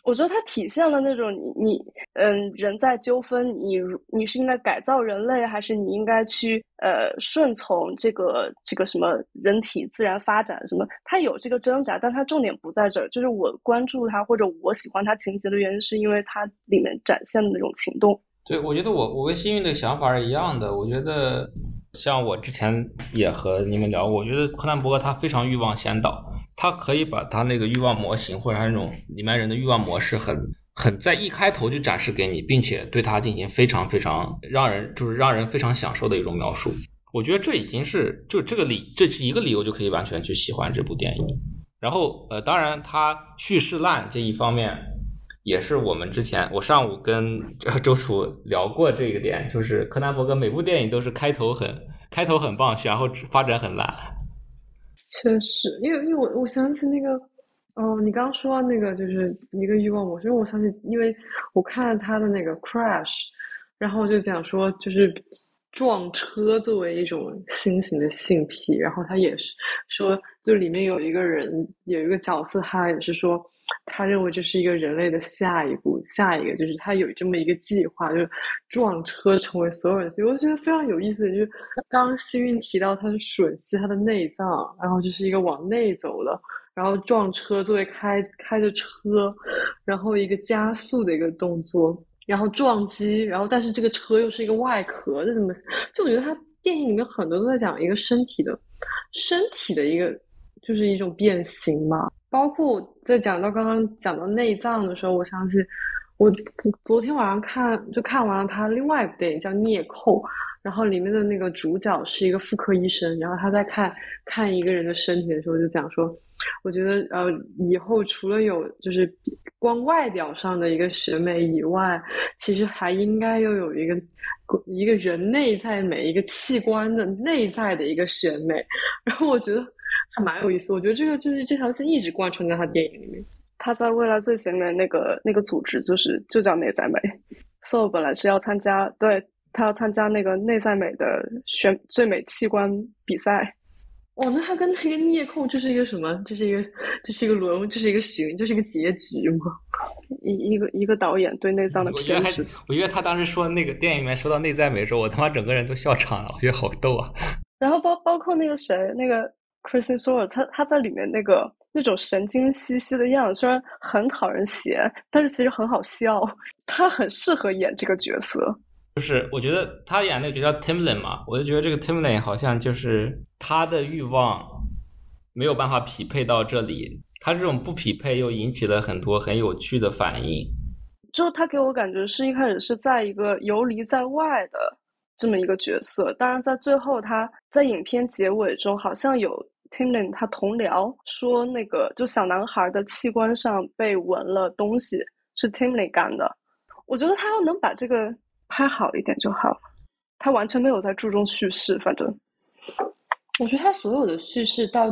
我觉得它体现了那种你你嗯人在纠纷，你你是应该改造人类，还是你应该去呃顺从这个这个什么人体自然发展什么？它有这个挣扎，但它重点不在这儿。就是我关注它或者我喜欢它情节的原因，是因为它里面展现的那种情动。对，我觉得我我跟幸运的想法是一样的。我觉得像我之前也和你们聊过，我觉得柯南伯格他非常欲望先导。他可以把他那个欲望模型，或者他那种里面人的欲望模式，很很在一开头就展示给你，并且对他进行非常非常让人就是让人非常享受的一种描述。我觉得这已经是就这个理，这是一个理由就可以完全去喜欢这部电影。然后呃，当然他叙事烂这一方面，也是我们之前我上午跟 周楚聊过这个点，就是柯南伯格每部电影都是开头很开头很棒，然后发展很烂。确实，因为因为我我想起那个，哦，你刚刚说那个就是一个欲望模式，因为我想起，因为我看了他的那个 Crash，然后就讲说就是撞车作为一种新型的性癖，然后他也是说，就里面有一个人有一个角色，他也是说。他认为这是一个人类的下一步，下一个就是他有这么一个计划，就是撞车成为所有人。我觉得非常有意思的，就是刚幸运提到他是吮吸他的内脏，然后就是一个往内走的，然后撞车作为开开着车，然后一个加速的一个动作，然后撞击，然后但是这个车又是一个外壳的，怎么？就我觉得他电影里面很多都在讲一个身体的，身体的一个就是一种变形嘛。包括在讲到刚刚讲到内脏的时候，我相信我昨天晚上看就看完了他另外一部电影叫《孽扣》，然后里面的那个主角是一个妇科医生，然后他在看看一个人的身体的时候就讲说，我觉得呃以后除了有就是光外表上的一个审美以外，其实还应该要有一个一个人内在每一个器官的内在的一个审美，然后我觉得。还蛮有意思，我觉得这个就是这条线一直贯穿在他电影里面。他在未来最前面那个那个组织就是就叫内在美，So 本来是要参加，对他要参加那个内在美的选最美器官比赛。哦，那他跟那个聂控这是一个什么？这是一个这是一个轮，这是一个循，这是一个结局吗？一一个一个导演对内脏的偏执。我觉得他当时说那个电影里面说到内在美的时候，我他妈整个人都笑场了，我觉得好逗啊。然后包包括那个谁那个。Kristen Stewart，他他在里面那个那种神经兮兮的样子，虽然很讨人嫌，但是其实很好笑。他很适合演这个角色。就是我觉得他演那个角色 Timlin 嘛，我就觉得这个 Timlin 好像就是他的欲望没有办法匹配到这里，他这种不匹配又引起了很多很有趣的反应。就他给我感觉是一开始是在一个游离在外的这么一个角色，当然在最后他在影片结尾中好像有。Timlin 他同僚说，那个就小男孩的器官上被纹了东西，是 Timlin 干的。我觉得他要能把这个拍好一点就好了。他完全没有在注重叙事，反正我觉得他所有的叙事到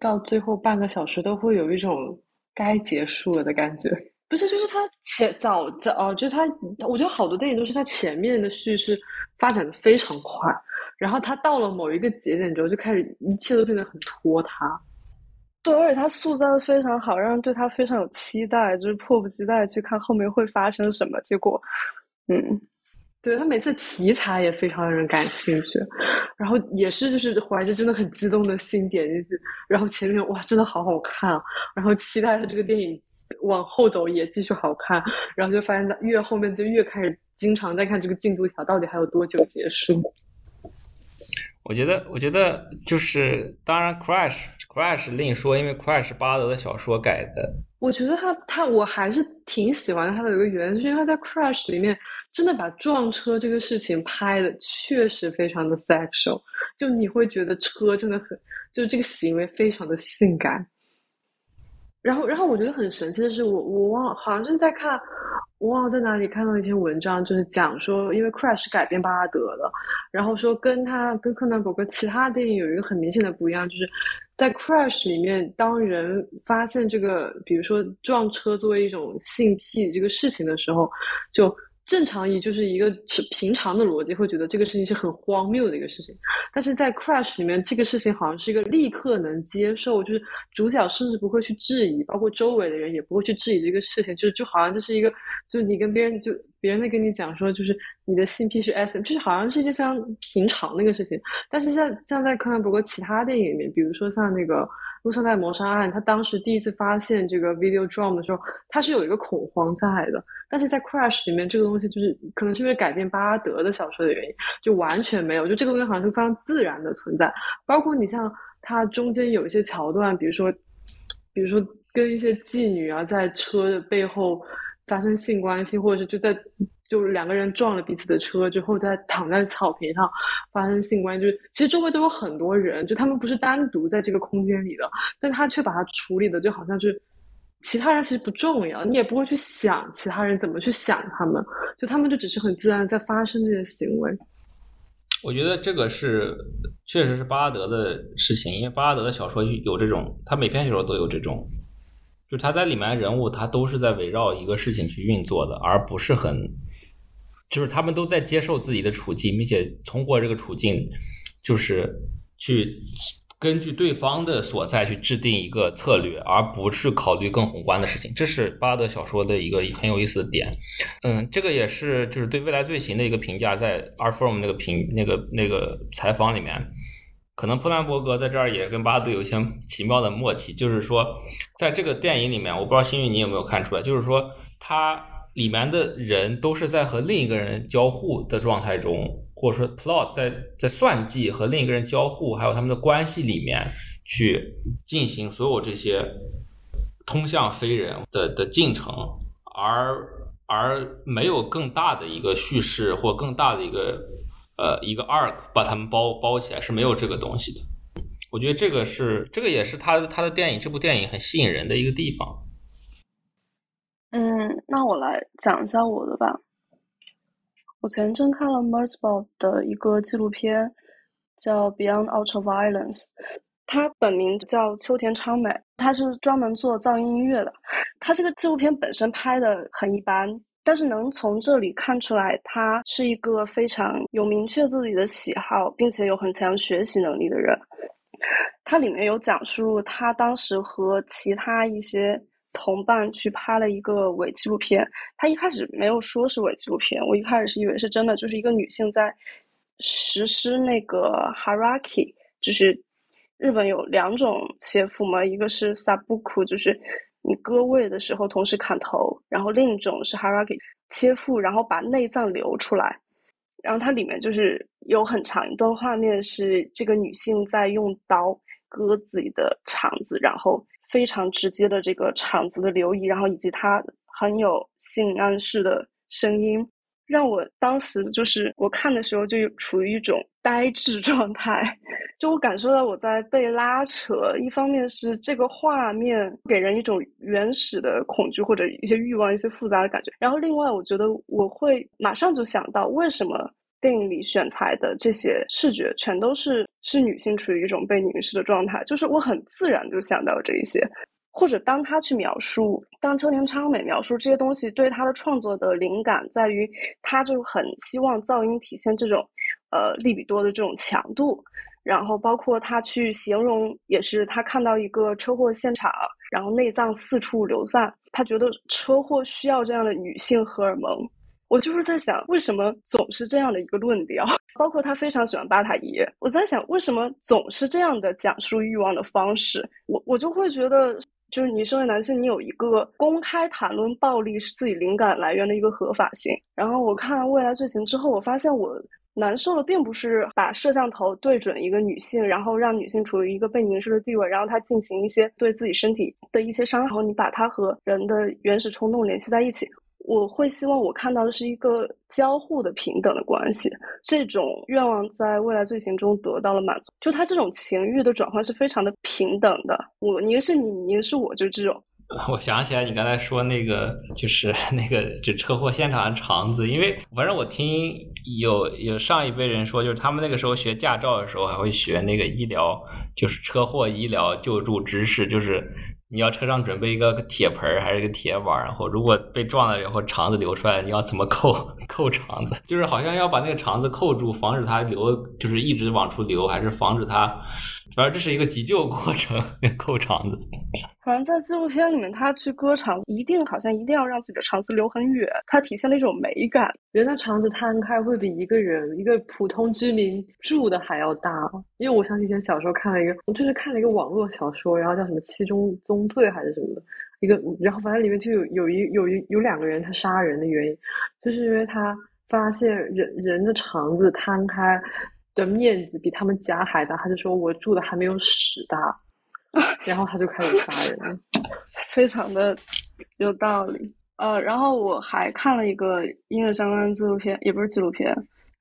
到最后半个小时都会有一种该结束了的感觉。不是，就是他前早早哦，就是他，我觉得好多电影都是他前面的叙事发展的非常快，然后他到了某一个节点之后就开始一切都变得很拖沓。对，而且他塑造的非常好，让人对他非常有期待，就是迫不及待去看后面会发生什么。结果，嗯，对他每次题材也非常让人感兴趣，然后也是就是怀着真的很激动的心点进去，然后前面哇真的好好看啊，然后期待他这个电影往后走也继续好看，然后就发现他越后面就越开始经常在看这个进度条到底还有多久结束。我觉得，我觉得就是，当然，Crash，Crash 另说，因为 Crash 巴德的小说改的。我觉得他他我还是挺喜欢他的一个原因，是因为他在 Crash 里面真的把撞车这个事情拍的确实非常的 sexual，就你会觉得车真的很，就是这个行为非常的性感。然后，然后我觉得很神奇的是，我我忘了好像是在看，我忘了在哪里看到一篇文章，就是讲说，因为 Crash 改编巴拉德的，然后说跟他跟柯南·伯格其他电影有一个很明显的不一样，就是在 Crash 里面，当人发现这个，比如说撞车作为一种性癖这个事情的时候，就。正常以就是一个是平常的逻辑，会觉得这个事情是很荒谬的一个事情，但是在 Crash 里面，这个事情好像是一个立刻能接受，就是主角甚至不会去质疑，包括周围的人也不会去质疑这个事情，就就好像这是一个，就你跟别人就别人在跟你讲说，就是你的性癖是 SM，就是好像是一件非常平常的一个事情，但是像像在柯南·伯格其他电影里面，比如说像那个。《录像带谋杀案》，他当时第一次发现这个 video drum 的时候，他是有一个恐慌在的。但是在 Crash 里面，这个东西就是可能是因为改变巴拉德的小说的原因，就完全没有。就这个东西好像是非常自然的存在。包括你像它中间有一些桥段，比如说，比如说跟一些妓女啊在车的背后发生性关系，或者是就在。就是两个人撞了彼此的车之后，在躺在草坪上发生性关系，就是其实周围都有很多人，就他们不是单独在这个空间里的，但他却把它处理的就好像是其他人其实不重要，你也不会去想其他人怎么去想他们，就他们就只是很自然在发生这些行为。我觉得这个是确实是巴拉德的事情，因为巴拉德的小说有这种，他每篇小说都有这种，就他在里面人物他都是在围绕一个事情去运作的，而不是很。就是他们都在接受自己的处境，并且通过这个处境，就是去根据对方的所在去制定一个策略，而不是考虑更宏观的事情。这是巴德小说的一个很有意思的点。嗯，这个也是就是对未来罪行的一个评价，在 a r f o r m 那个评那个那个采访里面，可能普兰伯格在这儿也跟巴德有一些奇妙的默契，就是说在这个电影里面，我不知道幸运你有没有看出来，就是说他。里面的人都是在和另一个人交互的状态中，或者说 plot 在在算计和另一个人交互，还有他们的关系里面去进行所有这些通向非人的的进程，而而没有更大的一个叙事或更大的一个呃一个 arc 把他们包包起来是没有这个东西的。我觉得这个是这个也是他他的电影这部电影很吸引人的一个地方。嗯，那我来讲一下我的吧。我前阵看了 Merzbow 的一个纪录片，叫《Beyond Ultra Violence》，他本名叫秋田昌美，他是专门做噪音音乐的。他这个纪录片本身拍的很一般，但是能从这里看出来，他是一个非常有明确自己的喜好，并且有很强学习能力的人。它里面有讲述他当时和其他一些。同伴去拍了一个伪纪录片，他一开始没有说是伪纪录片，我一开始是以为是真的，就是一个女性在实施那个 hierarchy，就是日本有两种切腹嘛，一个是 sabuku，就是你割胃的时候同时砍头，然后另一种是 hierarchy 切腹，然后把内脏流出来，然后它里面就是有很长一段画面是这个女性在用刀割自己的肠子，然后。非常直接的这个场子的流移，然后以及他很有性暗示的声音，让我当时就是我看的时候就处于一种呆滞状态，就我感受到我在被拉扯。一方面是这个画面给人一种原始的恐惧或者一些欲望、一些复杂的感觉，然后另外我觉得我会马上就想到为什么电影里选材的这些视觉全都是是女性处于一种被凝视的状态，就是我很自然就想到这一些。或者当他去描述，当秋田昌美描述这些东西，对他的创作的灵感在于，他就很希望噪音体现这种，呃，利比多的这种强度。然后包括他去形容，也是他看到一个车祸现场，然后内脏四处流散，他觉得车祸需要这样的女性荷尔蒙。我就是在想，为什么总是这样的一个论调？包括他非常喜欢巴塔耶，我在想，为什么总是这样的讲述欲望的方式？我我就会觉得。就是你身为男性，你有一个公开谈论暴力是自己灵感来源的一个合法性。然后我看《未来罪行》之后，我发现我难受的并不是把摄像头对准一个女性，然后让女性处于一个被凝视的地位，然后她进行一些对自己身体的一些伤害，然后你把她和人的原始冲动联系在一起。我会希望我看到的是一个交互的平等的关系，这种愿望在未来罪行中得到了满足。就他这种情欲的转换是非常的平等的，我您是你，您是我，就这种。我想起来你刚才说那个，就是 那个就车祸现场的肠子，因为反正我听有有上一辈人说，就是他们那个时候学驾照的时候还会学那个医疗，就是车祸医疗救助知识，就是。你要车上准备一个铁盆还是个铁碗，然后如果被撞了以后肠子流出来，你要怎么扣 扣肠子？就是好像要把那个肠子扣住，防止它流，就是一直往出流，还是防止它？反正这是一个急救过程，扣肠子。好像在纪录片里面，他去割肠，一定好像一定要让自己的肠子留很远，它体现了一种美感。人的肠子摊开会比一个人一个普通居民住的还要大。因为我想起以前小时候看了一个，我就是看了一个网络小说，然后叫什么七宗宗罪还是什么的，一个，然后反正里面就有有一有一有两个人他杀人的原因，就是因为他发现人人的肠子摊开的面积比他们家还大，他就说我住的还没有屎大。然后他就开始杀人，非常的有道理。呃，然后我还看了一个音乐相关的纪录片，也不是纪录片，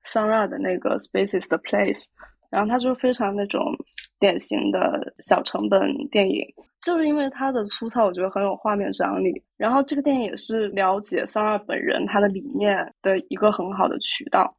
桑拉的那个《Spaces the Place》，然后它就是非常那种典型的小成本电影，就是因为它的粗糙，我觉得很有画面张力。然后这个电影也是了解桑拉本人他的理念的一个很好的渠道。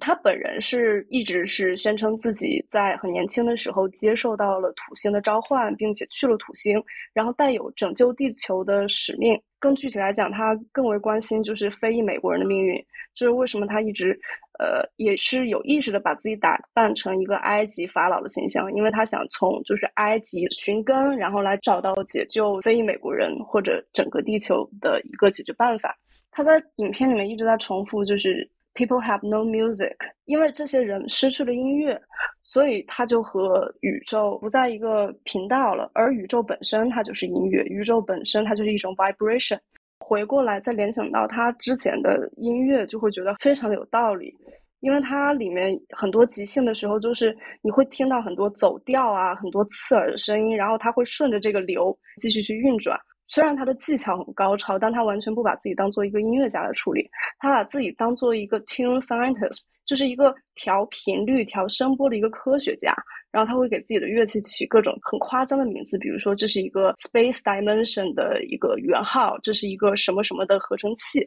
他本人是一直是宣称自己在很年轻的时候接受到了土星的召唤，并且去了土星，然后带有拯救地球的使命。更具体来讲，他更为关心就是非裔美国人的命运。这是为什么他一直，呃，也是有意识的把自己打扮成一个埃及法老的形象，因为他想从就是埃及寻根，然后来找到解救非裔美国人或者整个地球的一个解决办法。他在影片里面一直在重复就是。People have no music，因为这些人失去了音乐，所以他就和宇宙不在一个频道了。而宇宙本身它就是音乐，宇宙本身它就是一种 vibration。回过来再联想到他之前的音乐，就会觉得非常的有道理，因为它里面很多即兴的时候，就是你会听到很多走调啊，很多刺耳的声音，然后它会顺着这个流继续去运转。虽然他的技巧很高超，但他完全不把自己当做一个音乐家来处理，他把自己当做一个 tune scientist，就是一个调频率、调声波的一个科学家。然后他会给自己的乐器起各种很夸张的名字，比如说这是一个 space dimension 的一个圆号，这是一个什么什么的合成器。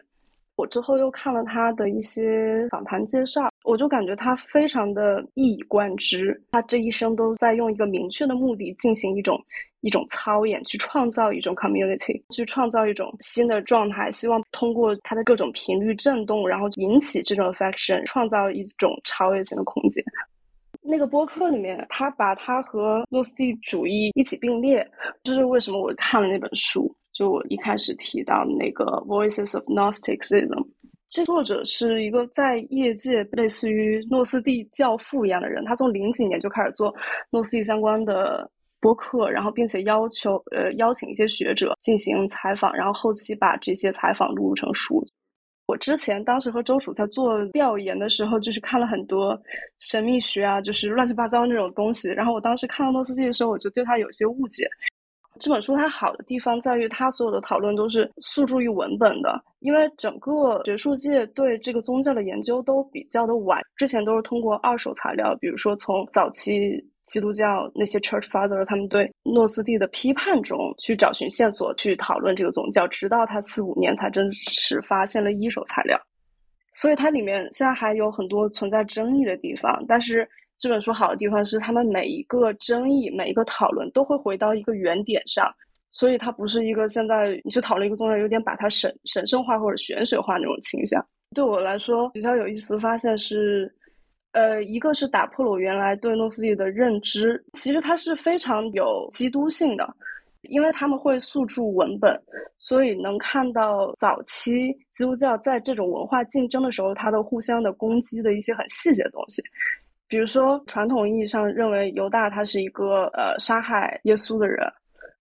我之后又看了他的一些访谈介绍，我就感觉他非常的一以贯之，他这一生都在用一个明确的目的进行一种一种操演，去创造一种 community，去创造一种新的状态，希望通过他的各种频率震动，然后引起这种 affection，创造一种超越性的空间。那个播客里面，他把他和诺斯蒂主义一起并列，这是为什么我看了那本书。就我一开始提到那个《Voices of Gnosticism》，这作者是一个在业界类似于诺斯蒂教父一样的人。他从零几年就开始做诺斯蒂相关的播客，然后并且要求呃邀请一些学者进行采访，然后后期把这些采访录入成书。我之前当时和周楚在做调研的时候，就是看了很多神秘学啊，就是乱七八糟那种东西。然后我当时看到诺斯蒂的时候，我就对他有些误解。这本书它好的地方在于，它所有的讨论都是诉诸于文本的，因为整个学术界对这个宗教的研究都比较的晚，之前都是通过二手材料，比如说从早期基督教那些 Church Father 他们对诺斯蒂的批判中去找寻线索，去讨论这个宗教，直到他四五年才真实发现了一手材料，所以它里面现在还有很多存在争议的地方，但是。这本书好的地方是，他们每一个争议、每一个讨论都会回到一个原点上，所以它不是一个现在你去讨论一个宗教，有点把它神神圣化或者玄学化那种倾向。对我来说比较有意思的发现是，呃，一个是打破了我原来对诺斯底的认知，其实它是非常有基督性的，因为他们会诉诸文本，所以能看到早期基督教在这种文化竞争的时候，它的互相的攻击的一些很细节的东西。比如说，传统意义上认为犹大他是一个呃杀害耶稣的人，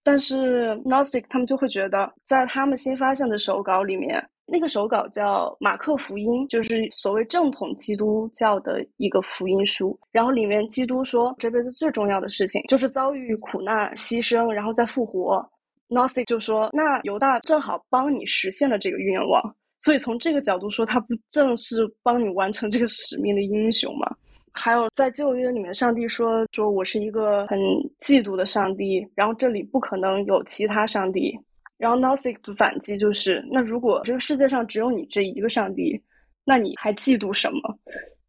但是 Gnostic 他们就会觉得，在他们新发现的手稿里面，那个手稿叫马克福音，就是所谓正统基督教的一个福音书。然后里面基督说，这辈子最重要的事情就是遭遇苦难、牺牲，然后再复活。Gnostic 就说，那犹大正好帮你实现了这个愿望，所以从这个角度说，他不正是帮你完成这个使命的英雄吗？还有在旧约里面，上帝说说我是一个很嫉妒的上帝，然后这里不可能有其他上帝。然后 Gnostic 的反击就是，那如果这个世界上只有你这一个上帝，那你还嫉妒什么？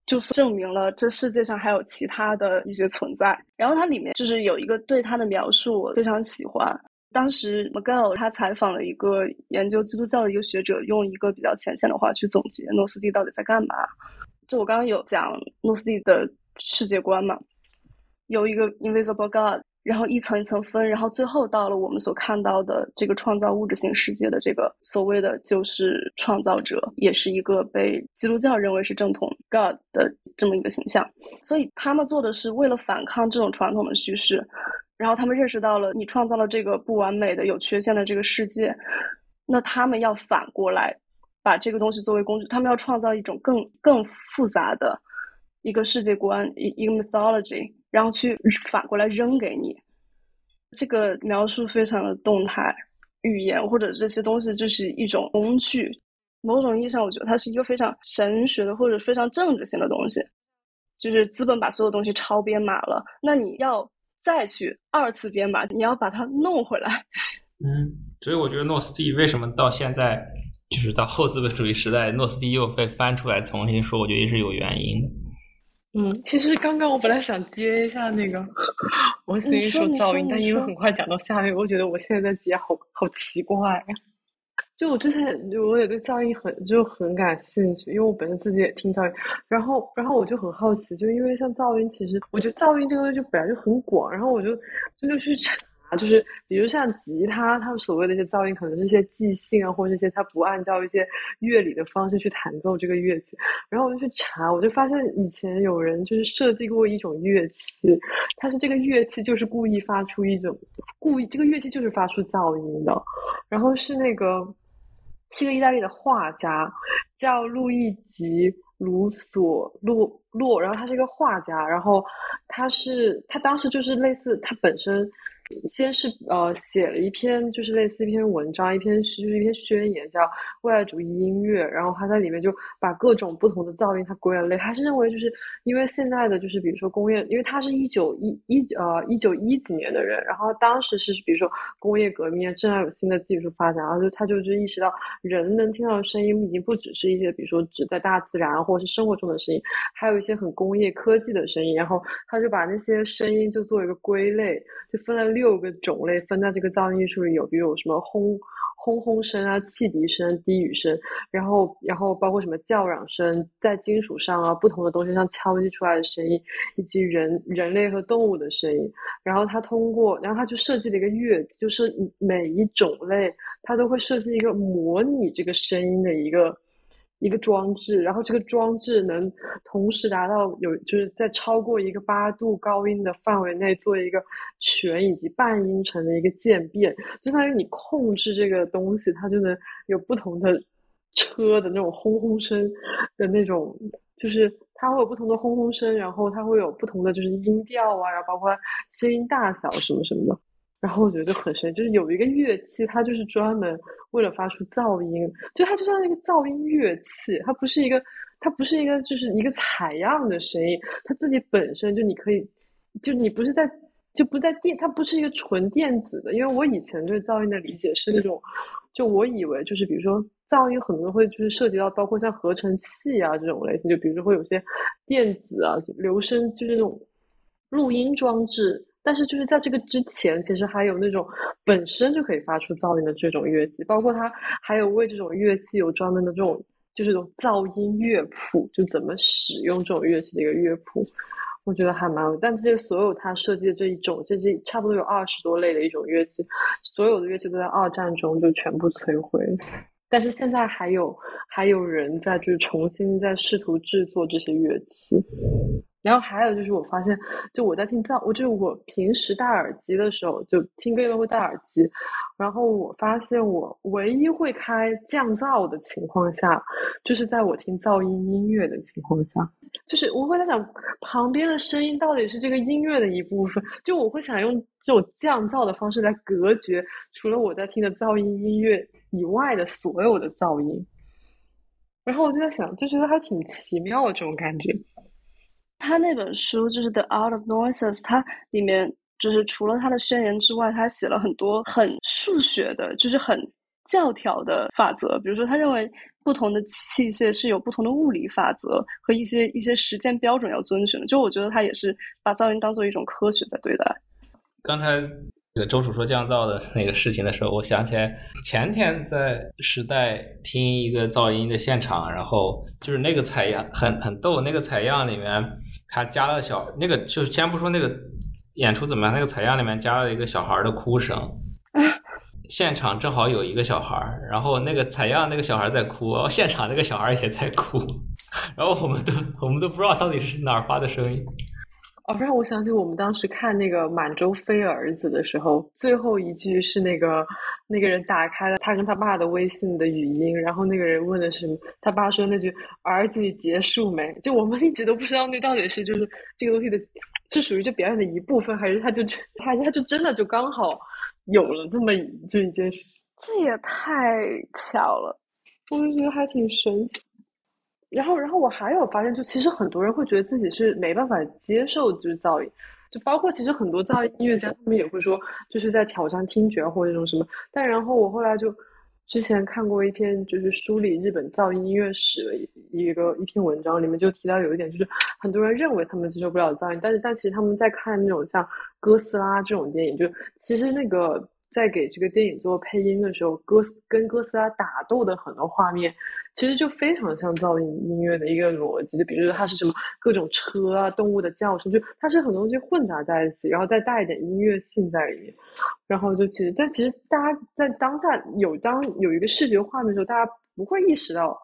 就证明了这世界上还有其他的一些存在。然后它里面就是有一个对他的描述，我非常喜欢。当时 Miguel 他采访了一个研究基督教的一个学者，用一个比较浅显的话去总结诺斯蒂到底在干嘛。就我刚刚有讲诺斯蒂的世界观嘛，有一个 invisible God，然后一层一层分，然后最后到了我们所看到的这个创造物质性世界的这个所谓的就是创造者，也是一个被基督教认为是正统 God 的这么一个形象。所以他们做的是为了反抗这种传统的叙事，然后他们认识到了你创造了这个不完美的、有缺陷的这个世界，那他们要反过来。把这个东西作为工具，他们要创造一种更更复杂的一个世界观，一一个 mythology，然后去反过来扔给你。这个描述非常的动态，语言或者这些东西就是一种工具。某种意义上，我觉得它是一个非常神学的或者非常政治性的东西。就是资本把所有东西超编码了，那你要再去二次编码，你要把它弄回来。嗯，所以我觉得诺斯蒂为什么到现在？就是到后资本主义时代，诺斯蒂又被翻出来重新说，我觉得也是有原因的。嗯，其实刚刚我本来想接一下那个 王心说噪音，但因为很快讲到下面，我觉得我现在在接好好奇怪。就我之前我也对噪音很就很感兴趣，因为我本身自己也听噪音，然后然后我就很好奇，就因为像噪音，其实我觉得噪音这个东西就本来就很广，然后我就就就去查。就是，比如像吉他，他们所谓的一些噪音，可能是一些即兴啊，或者一些他不按照一些乐理的方式去弹奏这个乐器。然后我就去查，我就发现以前有人就是设计过一种乐器，它是这个乐器就是故意发出一种故意这个乐器就是发出噪音的。然后是那个是个意大利的画家，叫路易吉卢索洛洛，然后他是一个画家，然后他是他当时就是类似他本身。先是呃写了一篇，就是类似一篇文章，一篇就是一篇宣言，叫未来主义音乐。然后他在里面就把各种不同的噪音，他归了类。他是认为就是因为现在的就是比如说工业，因为他是一九一一呃一九一几年的人，然后当时是比如说工业革命啊正在有新的技术发展，然后就他就就意识到人能听到的声音已经不只是一些比如说只在大自然或者是生活中的声音，还有一些很工业科技的声音。然后他就把那些声音就做一个归类，就分了六。六个种类分在这个噪音艺术里有，比如什么轰轰轰声啊、汽笛声、低语声，然后然后包括什么叫嚷声，在金属上啊、不同的东西上敲击出来的声音，以及人人类和动物的声音。然后他通过，然后他就设计了一个乐，就是每一种类他都会设计一个模拟这个声音的一个。一个装置，然后这个装置能同时达到有，就是在超过一个八度高音的范围内做一个全以及半音程的一个渐变，就相当于你控制这个东西，它就能有不同的车的那种轰轰声的那种，就是它会有不同的轰轰声，然后它会有不同的就是音调啊，然后包括声音大小什么什么的。然后我觉得就很神，就是有一个乐器，它就是专门为了发出噪音，就它就像一个噪音乐器，它不是一个，它不是一个，就是一个采样的声音，它自己本身就你可以，就你不是在，就不在电，它不是一个纯电子的，因为我以前对噪音的理解是那种，就我以为就是比如说噪音很多会就是涉及到包括像合成器啊这种类型，就比如说会有些电子啊留声，就是那种录音装置。但是就是在这个之前，其实还有那种本身就可以发出噪音的这种乐器，包括它还有为这种乐器有专门的这种就是这种噪音乐谱，就怎么使用这种乐器的一个乐谱，我觉得还蛮。但这些所有他设计的这一种，这些差不多有二十多类的一种乐器，所有的乐器都在二战中就全部摧毁。但是现在还有还有人在就是重新在试图制作这些乐器。然后还有就是，我发现，就我在听噪，我就我平时戴耳机的时候，就听歌一般会戴耳机。然后我发现，我唯一会开降噪的情况下，就是在我听噪音音乐的情况下，就是我会在想，旁边的声音到底是这个音乐的一部分，就我会想用这种降噪的方式来隔绝除了我在听的噪音音乐以外的所有的噪音。然后我就在想，就觉得还挺奇妙的这种感觉。他那本书就是《The Art of Noises》，它里面就是除了他的宣言之外，他写了很多很数学的，就是很教条的法则。比如说，他认为不同的器械是有不同的物理法则和一些一些实践标准要遵循的。就我觉得他也是把噪音当做一种科学在对待。刚才这个周楚说降噪的那个事情的时候，我想起来前天在时代听一个噪音的现场，然后就是那个采样很很逗，那个采样里面。他加了小那个，就是先不说那个演出怎么样，那个采样里面加了一个小孩的哭声，现场正好有一个小孩，然后那个采样那个小孩在哭，现场那个小孩也在哭，然后我们都我们都不知道到底是哪儿发的声音。哦，让我想起我们当时看那个《满洲飞儿子》的时候，最后一句是那个那个人打开了他跟他爸的微信的语音，然后那个人问的是他爸说那句“儿子，你结束没？”就我们一直都不知道那到底是就是这个东西的，是属于这表演的一部分，还是他就他他就真的就刚好有了这么就一件事？这也太巧了，我就觉得还挺神奇。然后，然后我还有发现，就其实很多人会觉得自己是没办法接受就是噪音，就包括其实很多噪音音乐家，他们也会说就是在挑战听觉或者这种什么。但然后我后来就之前看过一篇就是梳理日本噪音音乐史的一个一篇文章，里面就提到有一点，就是很多人认为他们接受不了噪音，但是但其实他们在看那种像哥斯拉这种电影，就其实那个在给这个电影做配音的时候，哥跟哥斯拉打斗的很多画面。其实就非常像噪音音乐的一个逻辑，就比如说它是什么各种车啊、动物的叫声，就它是很多东西混杂在一起，然后再带一点音乐性在里面，然后就其实，但其实大家在当下有当有一个视觉画面的时候，大家不会意识到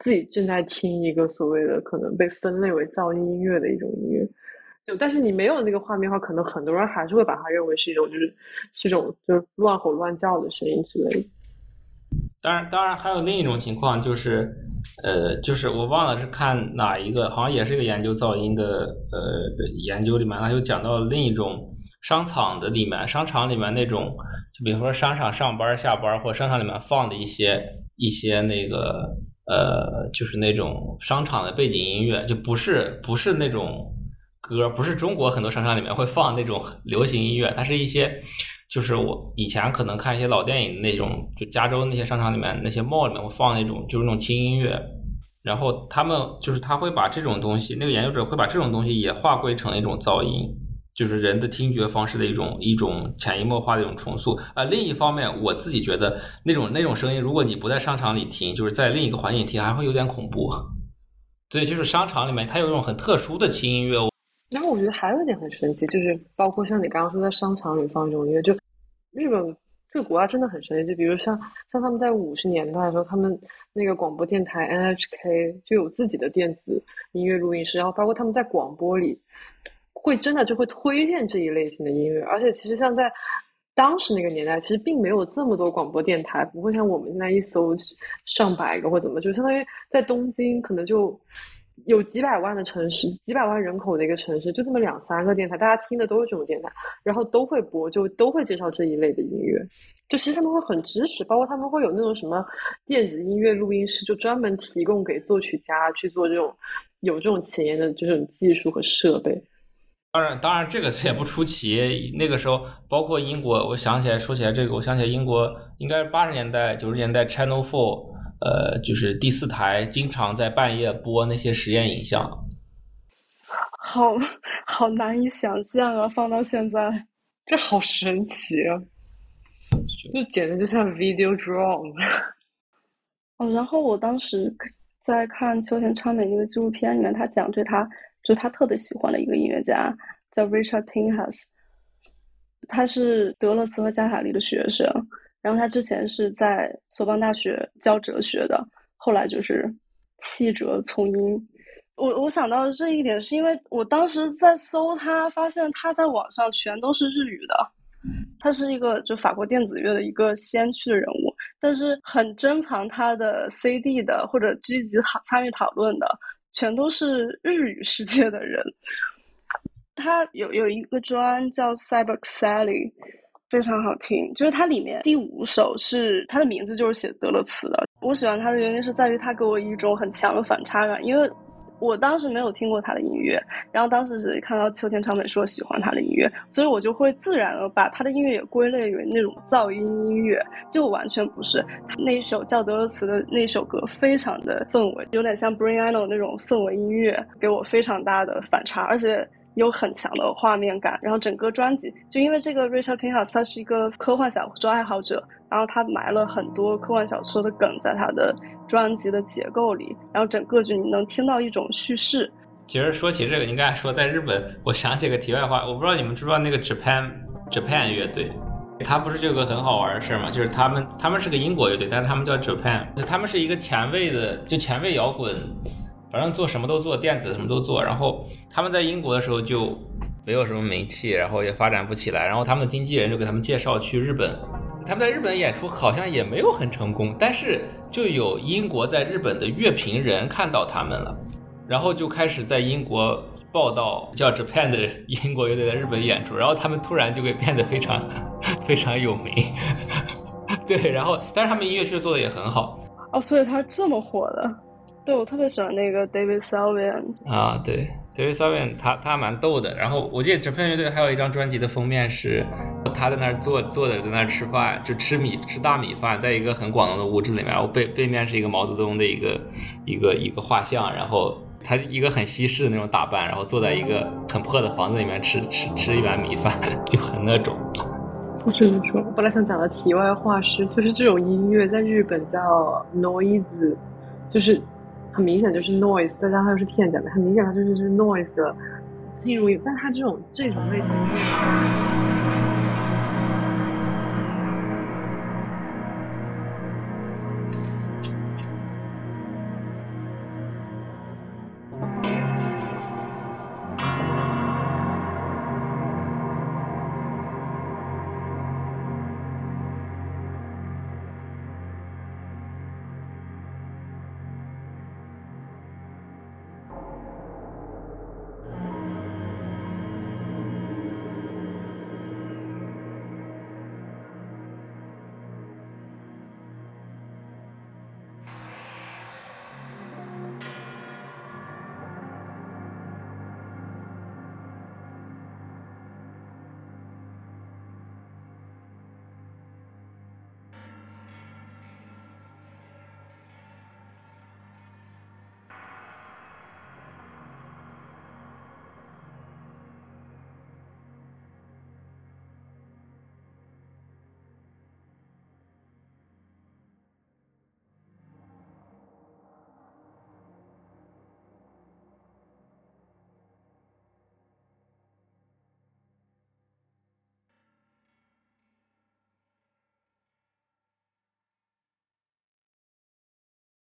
自己正在听一个所谓的可能被分类为噪音音乐的一种音乐，就但是你没有那个画面的话，可能很多人还是会把它认为是一种就是是一种就是乱吼乱叫的声音之类的。当然，当然还有另一种情况，就是，呃，就是我忘了是看哪一个，好像也是一个研究噪音的，呃，研究里面，他就讲到了另一种商场的里面，商场里面那种，就比如说商场上班下班，或商场里面放的一些一些那个，呃，就是那种商场的背景音乐，就不是不是那种歌，不是中国很多商场里面会放那种流行音乐，它是一些。就是我以前可能看一些老电影那种，就加州那些商场里面那些 mall 里面会放那种就是那种轻音乐，然后他们就是他会把这种东西，那个研究者会把这种东西也划归成一种噪音，就是人的听觉方式的一种一种潜移默化的一种重塑。啊，另一方面，我自己觉得那种那种声音，如果你不在商场里听，就是在另一个环境听，还会有点恐怖。对，就是商场里面它有一种很特殊的轻音乐。然后我觉得还有一点很神奇，就是包括像你刚刚说在商场里放这种音乐，就日本这个国家真的很神奇。就比如像像他们在五十年代的时候，他们那个广播电台 NHK 就有自己的电子音乐录音室，然后包括他们在广播里会真的就会推荐这一类型的音乐。而且其实像在当时那个年代，其实并没有这么多广播电台，不会像我们现在一搜上百个或怎么，就相当于在东京可能就。有几百万的城市，几百万人口的一个城市，就这么两三个电台，大家听的都是这种电台，然后都会播，就都会介绍这一类的音乐。就其实他们会很支持，包括他们会有那种什么电子音乐录音室，就专门提供给作曲家去做这种有这种前沿的这种技术和设备。当然，当然这个也不出奇。那个时候，包括英国，我想起来说起来这个，我想起来英国应该是八十年代、九十年代，Channel Four。呃，就是第四台经常在半夜播那些实验影像，好好难以想象啊！放到现在，这好神奇啊！就简直就像 video drum。哦，然后我当时在看秋田昌美那个纪录片里面，他讲对他就他特别喜欢的一个音乐家叫 Richard Pinhas，他是德勒茨和加塔利的学生。然后他之前是在索邦大学教哲学的，后来就是弃哲从音。我我想到这一点，是因为我当时在搜他，发现他在网上全都是日语的。他是一个就法国电子乐的一个先驱的人物，但是很珍藏他的 CD 的或者积极讨参与讨论的，全都是日语世界的人。他有有一个专叫 Cyber Sally。非常好听，就是它里面第五首是它的名字就是写德勒茨的。我喜欢它的原因是在于它给我一种很强的反差感，因为我当时没有听过他的音乐，然后当时只是看到秋田长美说喜欢他的音乐，所以我就会自然的把他的音乐也归类为那种噪音音乐，就完全不是。那首叫德勒茨的那首歌，非常的氛围，有点像 Bring a n o 那种氛围音乐，给我非常大的反差，而且。有很强的画面感，然后整个专辑就因为这个 Richard Pinhouse 他是一个科幻小说爱好者，然后他埋了很多科幻小说的梗在他的专辑的结构里，然后整个就你能听到一种叙事。其实说起这个，你刚才说在日本，我想起个题外话，我不知道你们知不知道那个 Japan Japan 乐队，他不是就有个很好玩的事儿嘛，就是他们他们是个英国乐队，但是他们叫 Japan，他们是一个前卫的，就前卫摇滚。反正做什么都做，电子什么都做。然后他们在英国的时候就没有什么名气，然后也发展不起来。然后他们的经纪人就给他们介绍去日本。他们在日本演出好像也没有很成功，但是就有英国在日本的乐评人看到他们了，然后就开始在英国报道叫 Japan 的英国乐队在日本演出。然后他们突然就会变得非常非常有名。对，然后但是他们音乐确实做的也很好。哦，所以他这么火的。对，我特别喜欢那个 David Sylvian 啊，对，David Sylvian 他他蛮逗的。然后我记得 Japan 乐队还有一张专辑的封面是他在那儿坐坐着在那儿吃饭，就吃米吃大米饭，在一个很广东的屋子里面，然后背背面是一个毛泽东的一个一个一个画像，然后他一个很西式的那种打扮，然后坐在一个很破的房子里面吃吃吃一碗米饭，就很那种。不是你说，我本来想讲的题外话是，就是这种音乐在日本叫 noise，就是。很明显就是 noise，再加上它又是片假的，很明显它就是就是 noise 的进入，但它这种这种类型的电影。